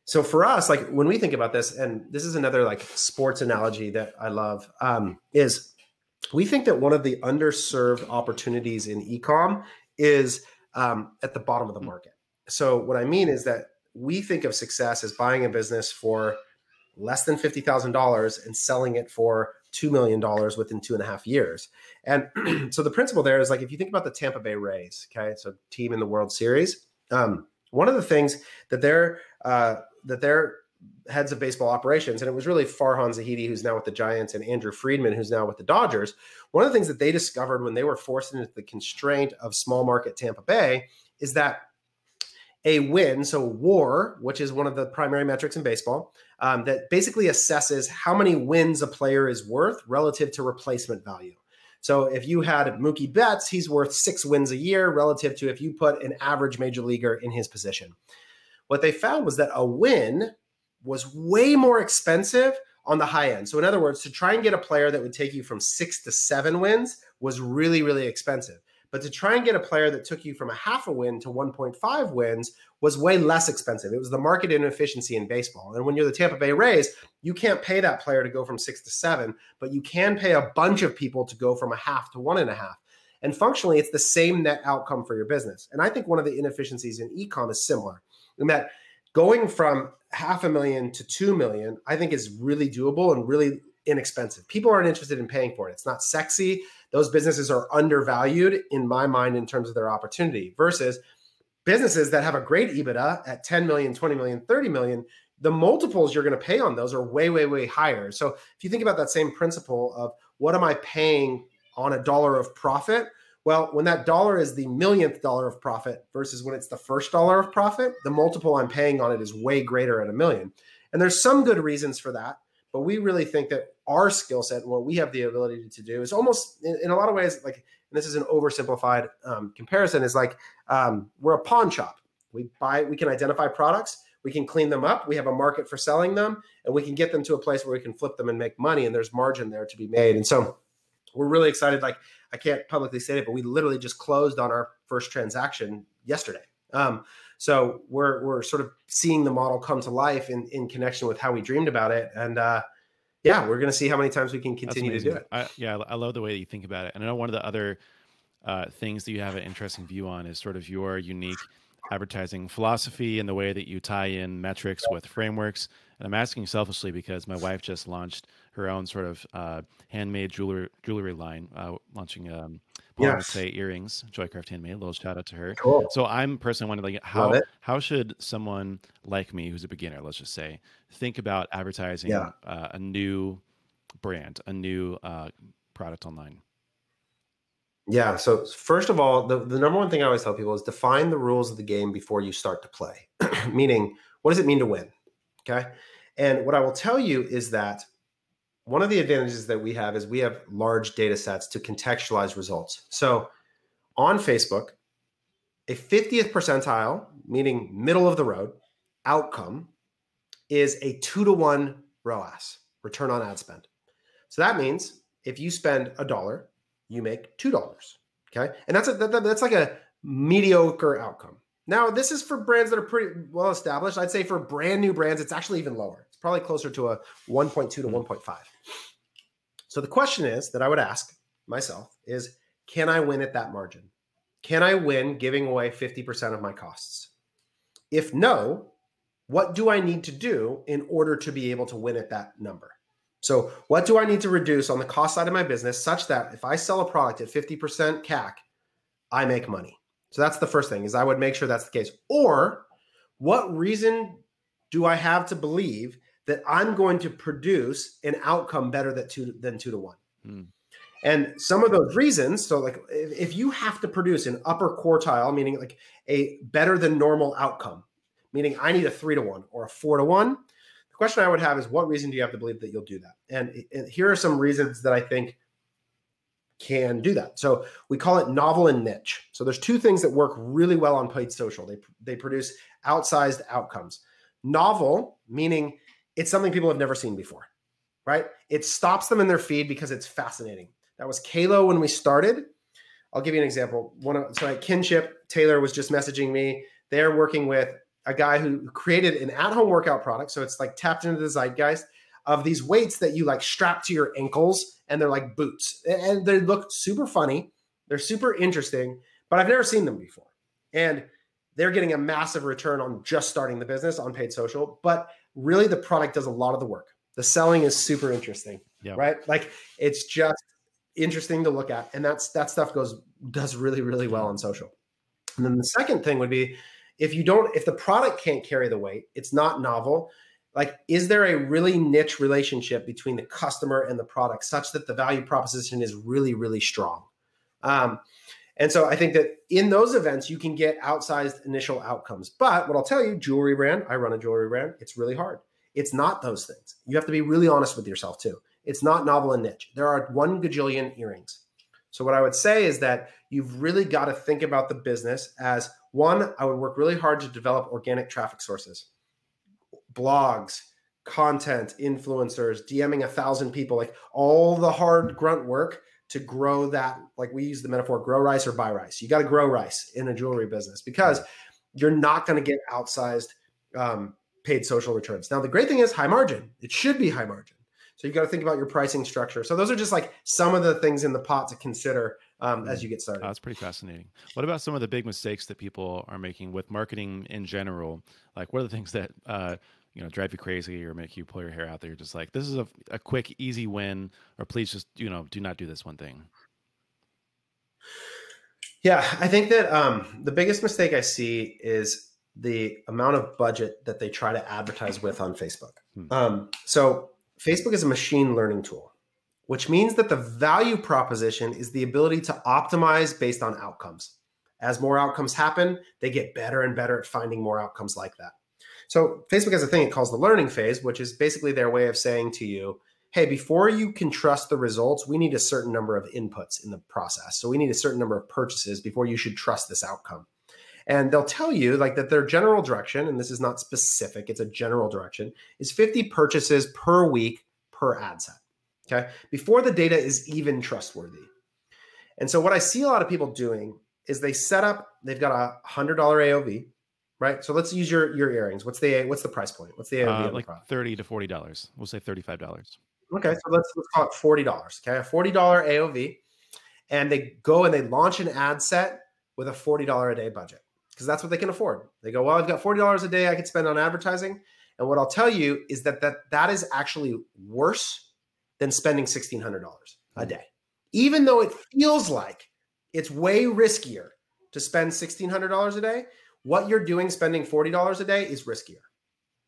so for us like when we think about this and this is another like sports analogy that i love um, is we think that one of the underserved opportunities in ecom is um, at the bottom of the market. So what I mean is that we think of success as buying a business for less than fifty thousand dollars and selling it for two million dollars within two and a half years. And so the principle there is like if you think about the Tampa Bay Rays, okay, so team in the World Series. Um, one of the things that they're uh, that they're heads of baseball operations, and it was really Farhan Zaidi, who's now with the Giants, and Andrew Friedman, who's now with the Dodgers. One of the things that they discovered when they were forced into the constraint of small market Tampa Bay is that a win, so WAR, which is one of the primary metrics in baseball, um, that basically assesses how many wins a player is worth relative to replacement value. So if you had Mookie Betts, he's worth six wins a year relative to if you put an average major leaguer in his position. What they found was that a win was way more expensive on the high end. So, in other words, to try and get a player that would take you from six to seven wins was really, really expensive. But to try and get a player that took you from a half a win to 1.5 wins was way less expensive. It was the market inefficiency in baseball. And when you're the Tampa Bay Rays, you can't pay that player to go from six to seven, but you can pay a bunch of people to go from a half to one and a half. And functionally, it's the same net outcome for your business. And I think one of the inefficiencies in ecom is similar in that going from half a million to two million, I think is really doable and really inexpensive. People aren't interested in paying for it. It's not sexy. Those businesses are undervalued in my mind in terms of their opportunity versus businesses that have a great EBITDA at 10 million, 20 million, 30 million. The multiples you're going to pay on those are way, way, way higher. So if you think about that same principle of what am I paying on a dollar of profit well, when that dollar is the millionth dollar of profit versus when it's the first dollar of profit, the multiple I'm paying on it is way greater at a million. And there's some good reasons for that, but we really think that our skill set and what we have the ability to do is almost, in, in a lot of ways, like this is an oversimplified um, comparison, is like um, we're a pawn shop. We buy, we can identify products, we can clean them up, we have a market for selling them, and we can get them to a place where we can flip them and make money, and there's margin there to be made. And so we're really excited. Like I can't publicly say it, but we literally just closed on our first transaction yesterday. Um, so we're we're sort of seeing the model come to life in in connection with how we dreamed about it, and uh, yeah, we're going to see how many times we can continue to do it. I, yeah, I love the way that you think about it, and I know one of the other uh, things that you have an interesting view on is sort of your unique advertising philosophy and the way that you tie in metrics with frameworks. And I'm asking selfishly because my wife just launched her own sort of uh, handmade jewelry jewelry line, uh, launching um, yes. say earrings, Joycraft Handmade. A little shout out to her. Cool. So I'm personally wondering like how how should someone like me, who's a beginner, let's just say, think about advertising yeah. uh, a new brand, a new uh, product online? Yeah. So first of all, the, the number one thing I always tell people is define the rules of the game before you start to play. Meaning, what does it mean to win? Okay. And what I will tell you is that one of the advantages that we have is we have large data sets to contextualize results. So on Facebook, a 50th percentile, meaning middle of the road, outcome is a two to one ROAS, return on ad spend. So that means if you spend a dollar, you make two dollars. Okay, and that's a that, that's like a mediocre outcome. Now, this is for brands that are pretty well established. I'd say for brand new brands, it's actually even lower. It's probably closer to a 1.2 to hmm. 1.5. So the question is that I would ask myself is can I win at that margin? Can I win giving away 50% of my costs? If no, what do I need to do in order to be able to win at that number? So, what do I need to reduce on the cost side of my business such that if I sell a product at 50% CAC, I make money? So that's the first thing is I would make sure that's the case. Or what reason do I have to believe that I'm going to produce an outcome better than two than two to one? Hmm. And some of those reasons, so like if you have to produce an upper quartile, meaning like a better than normal outcome, meaning I need a three to one or a four to one, the question I would have is what reason do you have to believe that you'll do that? And, and here are some reasons that I think can do that. So we call it novel and niche. So there's two things that work really well on paid social. They they produce outsized outcomes. Novel meaning it's something people have never seen before, right? It stops them in their feed because it's fascinating. That was Qalo when we started. I'll give you an example. One of so at Kinship, Taylor was just messaging me. They're working with a guy who created an at-home workout product. So it's like tapped into the zeitgeist of these weights that you like strap to your ankles and they're like boots and they look super funny. They're super interesting, but I've never seen them before. And they're getting a massive return on just starting the business on paid social, but really the product does a lot of the work. The selling is super interesting, yep. right? Like it's just interesting to look at and that's that stuff goes does really really well on social. And then the second thing would be if you don't if the product can't carry the weight, it's not novel, like is there a really niche relationship between the customer and the product such that the value proposition is really really strong um, and so i think that in those events you can get outsized initial outcomes. But what i'll tell you jewelry brand i run a jewelry brand it's really hard. It's not those things. You have to be really honest with yourself too. It's not novel and niche. There are one gajillion earrings. So what i would say is that you've really got to think about the business as one i would work really hard to develop organic traffic sources. Blogs, content, influencers, DMing a thousand people, like all the hard grunt work to grow that. Like we use the metaphor grow rice or buy rice. You got to grow rice in a jewelry business because you're not going to get outsized um, paid social returns. Now, the great thing is high margin, it should be high margin. So you got to think about your pricing structure. So those are just like some of the things in the pot to consider um, as mm. you get started. that's pretty fascinating. What about some of the big mistakes that people are making with marketing in general? Like, what are the things that uh, you know drive you crazy or make you pull your hair out there. Just like, this is a, a quick, easy win, or please just you know do not do this one thing. Yeah, I think that um, the biggest mistake I see is the amount of budget that they try to advertise with on Facebook. Hmm. Um, so Facebook is a machine learning tool, which means that the value proposition is the ability to optimize based on outcomes. As more outcomes happen, they get better and better at finding more outcomes like that. So Facebook has a thing it calls the learning phase, which is basically their way of saying to you, hey, before you can trust the results, we need a certain number of inputs in the process. So we need a certain number of purchases before you should trust this outcome. And they'll tell you like that their general direction, and this is not specific, it's a general direction, is 50 purchases per week per ad set. Okay. Before the data is even trustworthy. And so what I see a lot of people doing is they set up, they've got a hundred dollar AOV, right? So let's use your your earrings. What's the what's the price point? What's the AOV? Uh, like thirty to forty dollars. We'll say thirty five dollars. Okay, so let's let's call it forty dollars. Okay, a forty dollar AOV, and they go and they launch an ad set with a forty dollar a day budget because that's what they can afford. They go, well, I've got forty dollars a day I could spend on advertising, and what I'll tell you is that that that is actually worse than spending sixteen hundred dollars a day, even though it feels like it's way riskier to spend sixteen hundred dollars a day what you're doing spending $40 a day is riskier.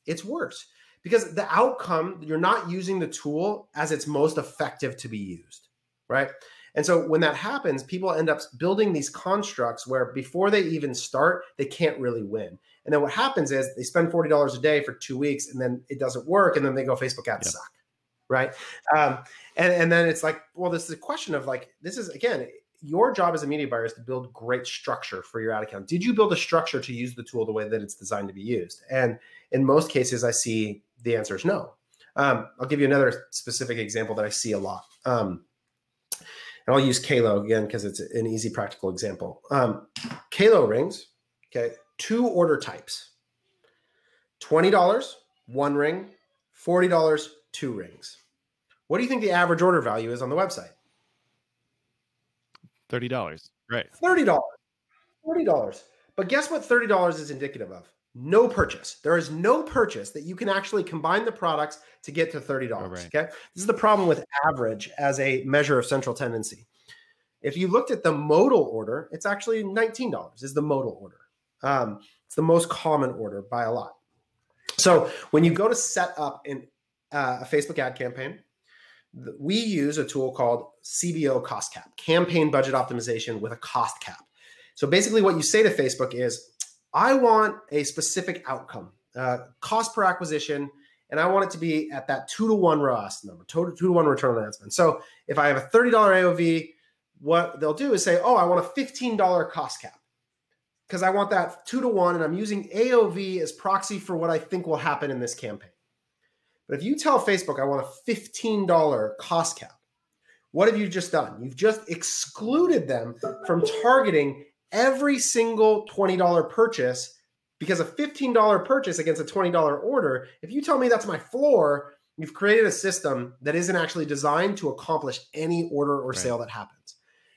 It's worse because the outcome, you're not using the tool as it's most effective to be used, right? And so when that happens, people end up building these constructs where before they even start, they can't really win. And then what happens is they spend $40 a day for two weeks and then it doesn't work. And then they go, Facebook ads yep. suck. Right. Um, and, and then it's like, well, this is a question of like, this is again, your job as a media buyer is to build great structure for your ad account. Did you build a structure to use the tool the way that it's designed to be used? And in most cases, I see the answer is no. Um, I'll give you another specific example that I see a lot. Um, and I'll use Qalo again because it's an easy, practical example. Um, Qalo rings, okay, two order types $20, one ring, $40, two rings. What do you think the average order value is on the website? $30. Right. $30. $40. But guess what $30 is indicative of? No purchase. There is no purchase that you can actually combine the products to get to $30. Oh, right. Okay. This is the problem with average as a measure of central tendency. If you looked at the modal order, it's actually $19 is the modal order. Um, it's the most common order by a lot. So when you go to set up in, uh, a Facebook ad campaign, we use a tool called CBO cost cap, campaign budget optimization with a cost cap. So basically, what you say to Facebook is, I want a specific outcome, uh, cost per acquisition, and I want it to be at that two to one ROAS number, two to one return on ad spend. So if I have a $30 AOV, what they'll do is say, oh, I want a $15 cost cap because I want that two to one, and I'm using AOV as proxy for what I think will happen in this campaign. But if you tell Facebook, I want a $15 cost cap, what have you just done? You've just excluded them from targeting every single $20 purchase because a $15 purchase against a $20 order, if you tell me that's my floor, you've created a system that isn't actually designed to accomplish any order or right. sale that happens.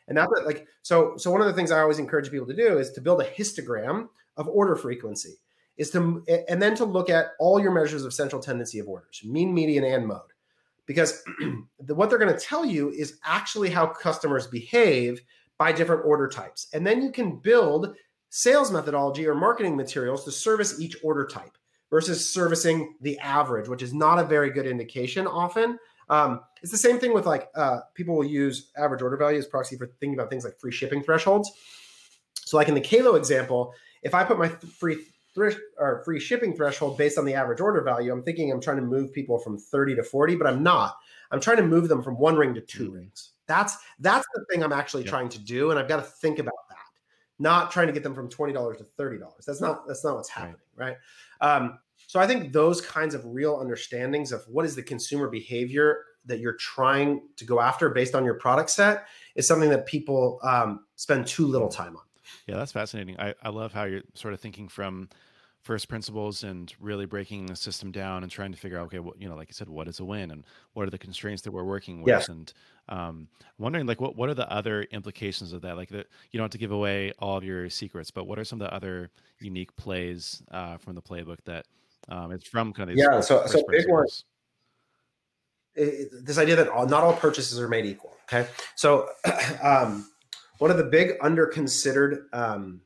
And that's like so. So one of the things I always encourage people to do is to build a histogram of order frequency, is to and then to look at all your measures of central tendency of orders, mean, median, and mode, because what they're going to tell you is actually how customers behave by different order types, and then you can build sales methodology or marketing materials to service each order type versus servicing the average, which is not a very good indication often. Um, it's the same thing with like uh, people will use average order value as proxy for thinking about things like free shipping thresholds. So, like in the Qalo example, if I put my free thrift or free shipping threshold based on the average order value, I'm thinking I'm trying to move people from 30 to 40, but I'm not. I'm trying to move them from one ring to two mm-hmm. rings. That's that's the thing I'm actually yep. trying to do, and I've got to think about that. Not trying to get them from twenty dollars to thirty dollars. That's not that's not what's happening, right? right? Um, so I think those kinds of real understandings of what is the consumer behavior that you're trying to go after based on your product set is something that people um, spend too little time on. Yeah, that's fascinating. I, I love how you're sort of thinking from first principles and really breaking the system down and trying to figure out, okay, what, you know, like you said, what is a win and what are the constraints that we're working with? Yes. And um, wondering like, what, what are the other implications of that? Like that, you don't have to give away all of your secrets, but what are some of the other unique plays uh, from the playbook that um, it's from kind of yeah. So, so big one, this idea that all, not all purchases are made equal. Okay, so um, one of the big under considered um,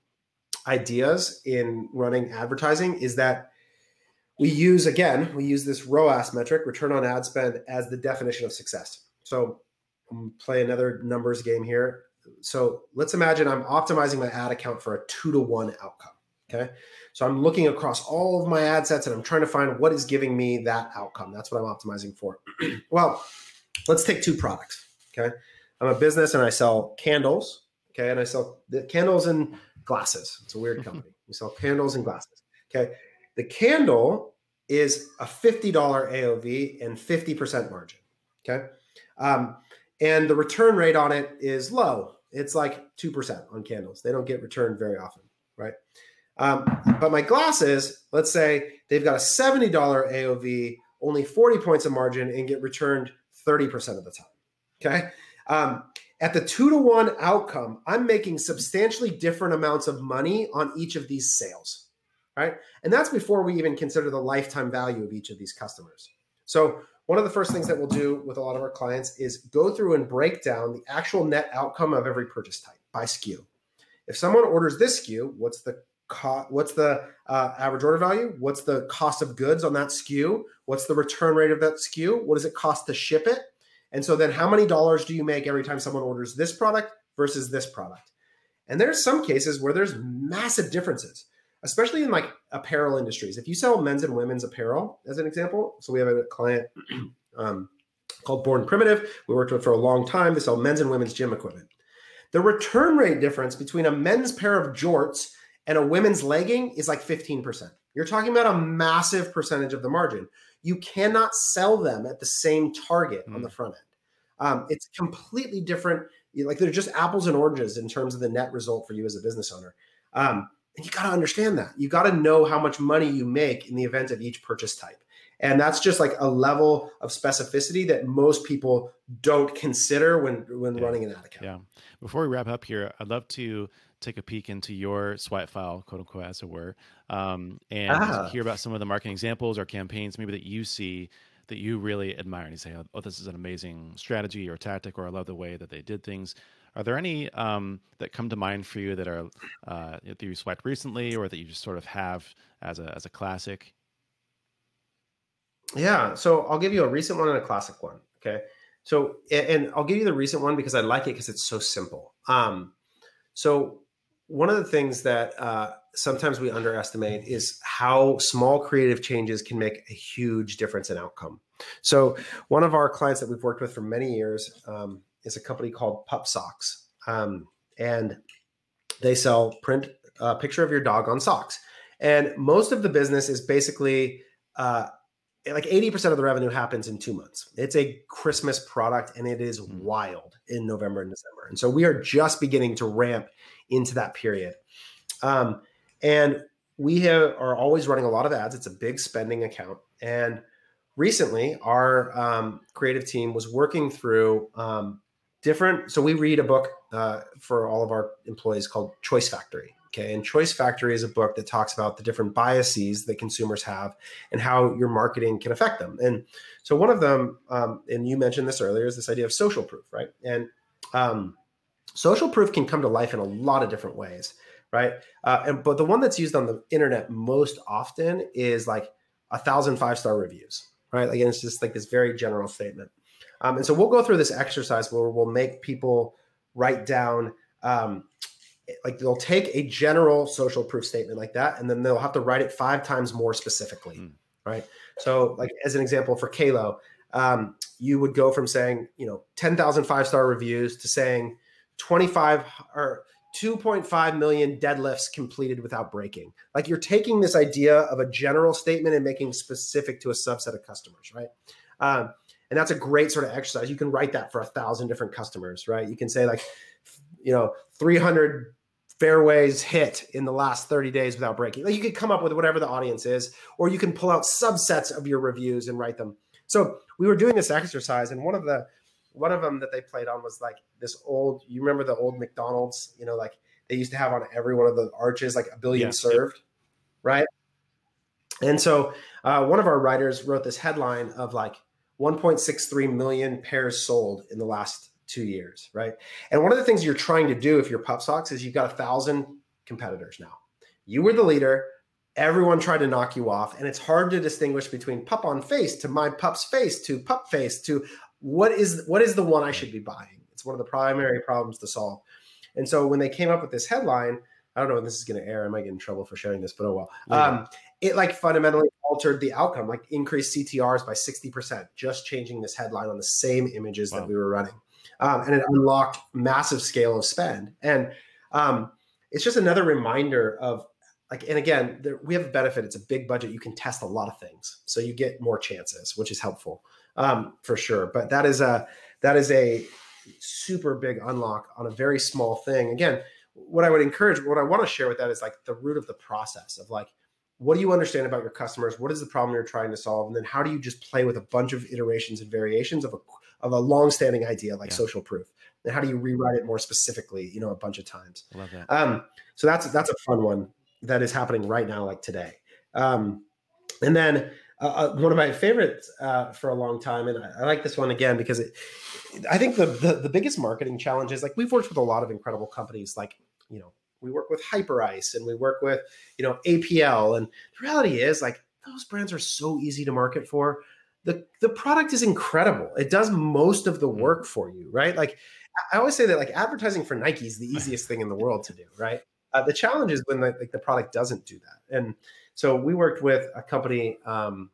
ideas in running advertising is that we use again we use this ROAS metric, return on ad spend, as the definition of success. So play another numbers game here. So let's imagine I'm optimizing my ad account for a two to one outcome. Okay. So I'm looking across all of my ad sets and I'm trying to find what is giving me that outcome. That's what I'm optimizing for. well, let's take two products. Okay. I'm a business and I sell candles. Okay. And I sell the candles and glasses. It's a weird company. we sell candles and glasses. Okay. The candle is a $50 AOV and 50% margin. Okay. Um, and the return rate on it is low. It's like 2% on candles. They don't get returned very often. Right. Um, but my glasses, let's say they've got a $70 AOV, only 40 points of margin, and get returned 30% of the time. Okay. Um, at the two to one outcome, I'm making substantially different amounts of money on each of these sales. Right. And that's before we even consider the lifetime value of each of these customers. So, one of the first things that we'll do with a lot of our clients is go through and break down the actual net outcome of every purchase type by SKU. If someone orders this SKU, what's the co- what's the uh, average order value? What's the cost of goods on that SKU? What's the return rate of that SKU? What does it cost to ship it? And so then how many dollars do you make every time someone orders this product versus this product? And there's some cases where there's massive differences, especially in like apparel industries. If you sell men's and women's apparel, as an example, so we have a client um, called Born Primitive. We worked with for a long time. They sell men's and women's gym equipment. The return rate difference between a men's pair of jorts and a women's legging is like 15%. You're talking about a massive percentage of the margin. You cannot sell them at the same target mm. on the hmm. front end. Um, it's completely different. Like they're just apples and oranges in terms of the net result for you as a business owner. Um, and you got to understand that. You got to know how much money you make in the event of each purchase type. And that's just like a level of specificity that most people don't consider when when yeah. running an ad account. Yeah. Before we wrap up here, I'd love to take a peek into your swipe file, quote unquote, as it were, um, and ah. hear about some of the marketing examples or campaigns maybe that you see that you really admire and you say, oh, this is an amazing strategy or tactic, or I love the way that they did things. Are there any um, that come to mind for you that are uh, that you swiped recently, or that you just sort of have as a as a classic? Yeah, so I'll give you a recent one and a classic one. Okay, so and I'll give you the recent one because I like it because it's so simple. Um, so one of the things that uh, sometimes we underestimate is how small creative changes can make a huge difference in outcome. So one of our clients that we've worked with for many years um, is a company called Pup Socks, um, and they sell print a uh, picture of your dog on socks. And most of the business is basically uh, like 80% of the revenue happens in two months. It's a Christmas product and it is hmm. wild in November and December. And so we are just beginning to ramp into that period. Um, and we have, are always running a lot of ads. It's a big spending account. And recently, our um, creative team was working through um, different. So we read a book uh, for all of our employees called Choice Factory. Okay. And Choice Factory is a book that talks about the different biases that consumers have and how your marketing can affect them. And so one of them, um, and you mentioned this earlier, is this idea of social proof, right? And um, social proof can come to life in a lot of different ways, right? Uh, and but the one that's used on the internet most often is like a thousand five star reviews, right? Like, and it's just like this very general statement. Um, and so we'll go through this exercise where we'll make people write down um, like they'll take a general social proof statement like that and then they'll have to write it five times more specifically mm. right so like as an example for Qalo um, you would go from saying you know 10000 five star reviews to saying 25 or 2.5 million deadlifts completed without breaking like you're taking this idea of a general statement and making specific to a subset of customers right um, and that's a great sort of exercise you can write that for a thousand different customers right you can say like you know 300 fairways hit in the last 30 days without breaking. Like you could come up with whatever the audience is, or you can pull out subsets of your reviews and write them. So we were doing this exercise, and one of the one of them that they played on was like this old. You remember the old McDonald's? You know, like they used to have on every one of the arches like a billion yeah. served, right? And so uh, one of our writers wrote this headline of like 1.63 million pairs sold in the last two years, right? And one of the things you're trying to do if you're Pup Socks is you've got a thousand competitors now. You were the leader. Everyone tried to knock you off, and it's hard to distinguish between pup on face to my pup's face to pup face to what is what is the one I should be buying. It's one of the primary problems to solve. And so when they came up with this headline, I don't know when this is going to air. I might get in trouble for sharing this, but oh well. Yeah. Um, it like fundamentally altered the outcome, like increased CTRs by 60%, just changing this headline on the same images wow. that we were running um, and it unlocked massive scale of spend. And um, it's just another reminder of like, and again, there, we have a benefit. It's a big budget. You can test a lot of things, so you get more chances, which is helpful um, for sure. But that is a that is a super big unlock on a very small thing. Again, what I would encourage, what I want to share with that is like the root of the process of like, what do you understand about your customers? What is the problem you're trying to solve? And then how do you just play with a bunch of iterations and variations of a of a long-standing idea like yeah. social proof and how do you rewrite it more specifically you know a bunch of times I Love that. Um, so that's that's a fun one that is happening right now like today um, and then uh, uh, one of my favorites uh, for a long time and I, I, like this one again because it i think the, the the biggest marketing challenge is like we've worked with a lot of incredible companies like you know we work with hyperice and we work with you know apl and the reality is like those brands are so easy to market for the the product is incredible. It does most of the mm. work for you, right? Like I always say that like advertising for Nike is the easiest thing in the world to do, right? Uh, the challenge is when the, like the product doesn't do that. And so we worked with a company um,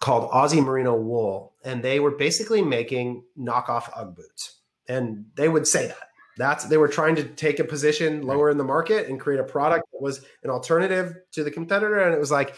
called Aussie Merino Wool, and they were basically making knockoff UGG boots, and they would say that. That's they were trying to take a position lower in the market and create a product that was an alternative to the competitor, and it was like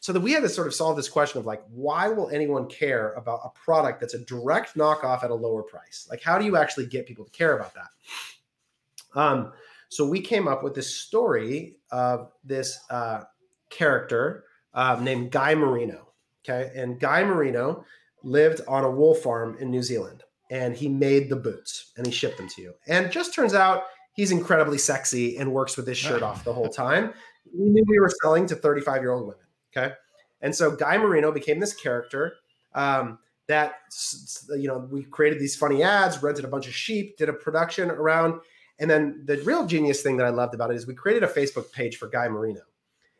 so that we had to sort of solve this question of like, why will anyone care about a product that's a direct knockoff at a lower price? Like, how do you actually get people to care about that? Um, So we came up with this story of this uh, character uh, named Guy Marino. Okay. And Guy Marino lived on a wool farm in New Zealand and he made the boots and he shipped them to you. And just turns out he's incredibly sexy and works with his shirt off the whole time. We knew we were selling to 35 year old women. Okay. And so Guy Marino became this character um, that, you know, we created these funny ads, rented a bunch of sheep, did a production around. And then the real genius thing that I loved about it is we created a Facebook page for Guy Marino.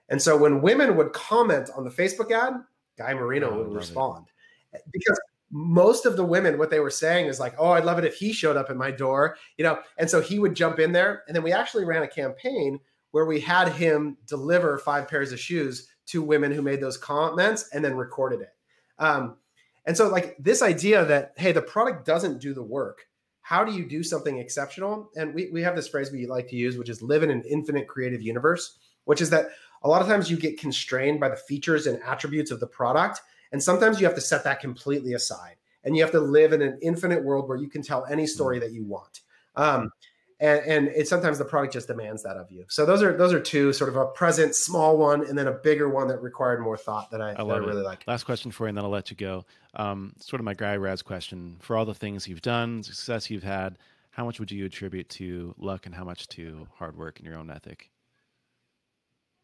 And so when women would comment on the Facebook ad, Guy Marino oh, would respond. It. Because most of the women, what they were saying is like, oh, I'd love it if he showed up at my door, you know. And so he would jump in there. And then we actually ran a campaign where we had him deliver five pairs of shoes to women who made those comments and then recorded it. Um, and so, like this idea that, hey, the product doesn't do the work. How do you do something exceptional? And we, we have this phrase we like to use, which is live in an infinite creative universe, which is that a lot of times you get constrained by the features and attributes of the product. And sometimes you have to set that completely aside and you have to live in an infinite world where you can tell any story that you want. Um, and, and it sometimes the product just demands that of you. So those are those are two sort of a present small one and then a bigger one that required more thought that I, I, that I really like. Last question for you, and then I'll let you go. Um, sort of my guy Raz question: for all the things you've done, success you've had, how much would you attribute to luck, and how much to hard work and your own ethic?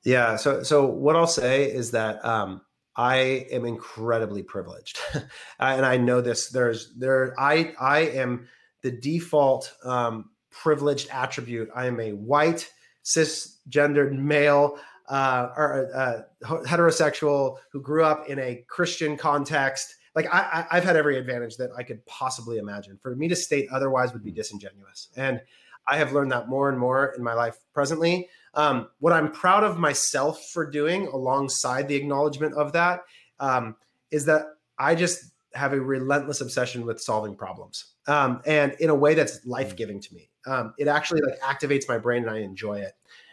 Yeah. So so what I'll say is that um, I am incredibly privileged, and I know this. There's there. I I am the default um, privileged attribute. I am a white cisgendered male uh, or uh, heterosexual who grew up in a Christian context. Like I, I, have had every advantage that I could possibly imagine. For me to state otherwise would be disingenuous, and I have learned that more and more in my life presently. Um, what I'm proud of myself for doing, alongside the acknowledgement of that, um, is that I just have a relentless obsession with solving problems, um, and in a way that's life giving to me. Um, it actually like activates my brain, and I enjoy it.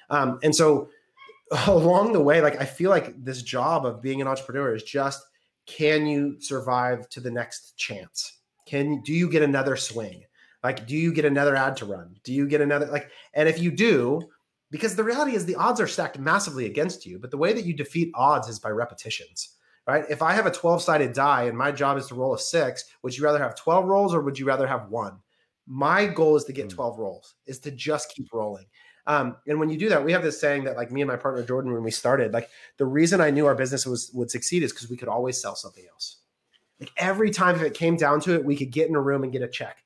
Um, and so, along the way, like I feel like this job of being an entrepreneur is just can you survive to the next chance? Can do you get another swing? Like, do you get another ad to run? Do you get another like? And if you do, because the reality is the odds are stacked massively against you but the way that you defeat odds is by repetitions right? If i have a 12 sided die and my job is to roll a six would you rather have 12 rolls or would you rather have one? My goal is to get hmm. 12 rolls is to just keep rolling. Um, and when you do that we have this saying that like me and my partner jordan when we started like the reason i knew our business was would succeed is because we could always sell something else. Like every time if it came down to it we could get in a room and get a check.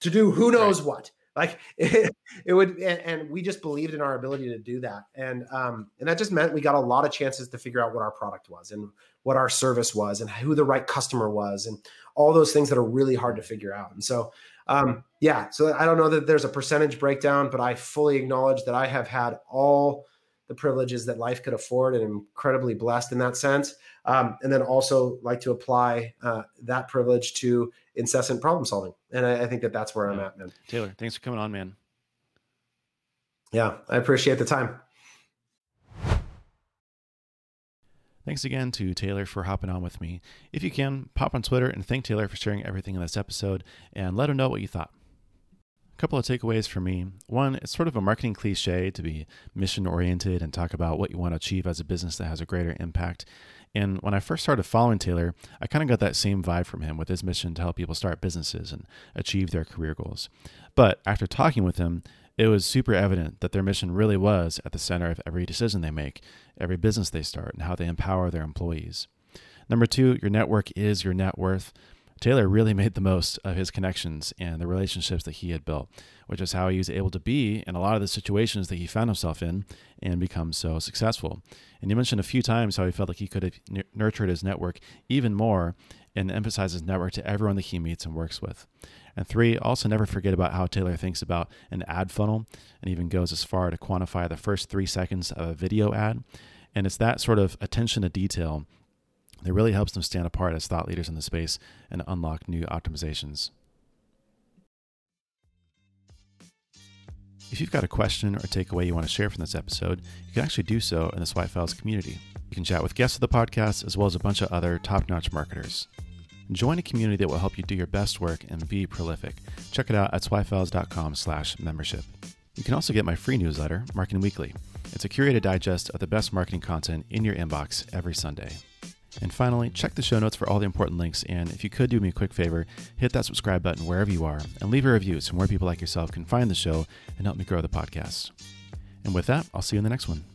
To do who knows right. what like it, it would, and, and, we just believed in our ability to do that, and um, and that just meant we got a lot of chances to figure out what our product was and what our service was and who the right customer was and all those things that are really hard to figure out. And so, um, yeah, so I don't know that there's a percentage breakdown, but I fully acknowledge that I have had all the privileges that life could afford and incredibly blessed in that sense. Um, and then also like to apply uh, that privilege to incessant problem solving. And I, I think that that's where yeah. I'm at, man. Taylor, thanks for coming on, man. Yeah, I appreciate the time. Thanks again to Taylor for hopping on with me. If you can, pop on Twitter and thank Taylor for sharing everything in this episode and let him know what you thought. A couple of takeaways for me. One, it's sort of a marketing cliche to be mission oriented and talk about what you want to achieve as a business that has a greater impact. And when I first started following Taylor, I kind of got that same vibe from him with his mission to help people start businesses and achieve their career goals. But after talking with him, it was super evident that their mission really was at the center of every decision they make, every business they start, and how they empower their employees. Number two, your network is your net worth. Taylor really made the most of his connections and the relationships that he had built, which is how he was able to be in a lot of the situations that he found himself in and become so successful. And he mentioned a few times how he felt like he could have nurtured his network even more and emphasize his network to everyone that he meets and works with. And three, also never forget about how Taylor thinks about an ad funnel and even goes as far to quantify the first three seconds of a video ad. And it's that sort of attention to detail that really helps them stand apart as thought leaders in the space and unlock new optimizations. If you've got a question or takeaway you want to share from this episode, you can actually do so in the Swipe Files community. You can chat with guests of the podcast as well as a bunch of other top notch marketers. Join a community that will help you do your best work and be prolific. Check it out at swipefiles.com slash membership. You can also get my free newsletter, Marketing Weekly. It's a curated digest of the best marketing content in your inbox every Sunday. And finally, check the show notes for all the important links. And if you could do me a quick favor, hit that subscribe button wherever you are and leave a review so more people like yourself can find the show and help me grow the podcast. And with that, I'll see you in the next one.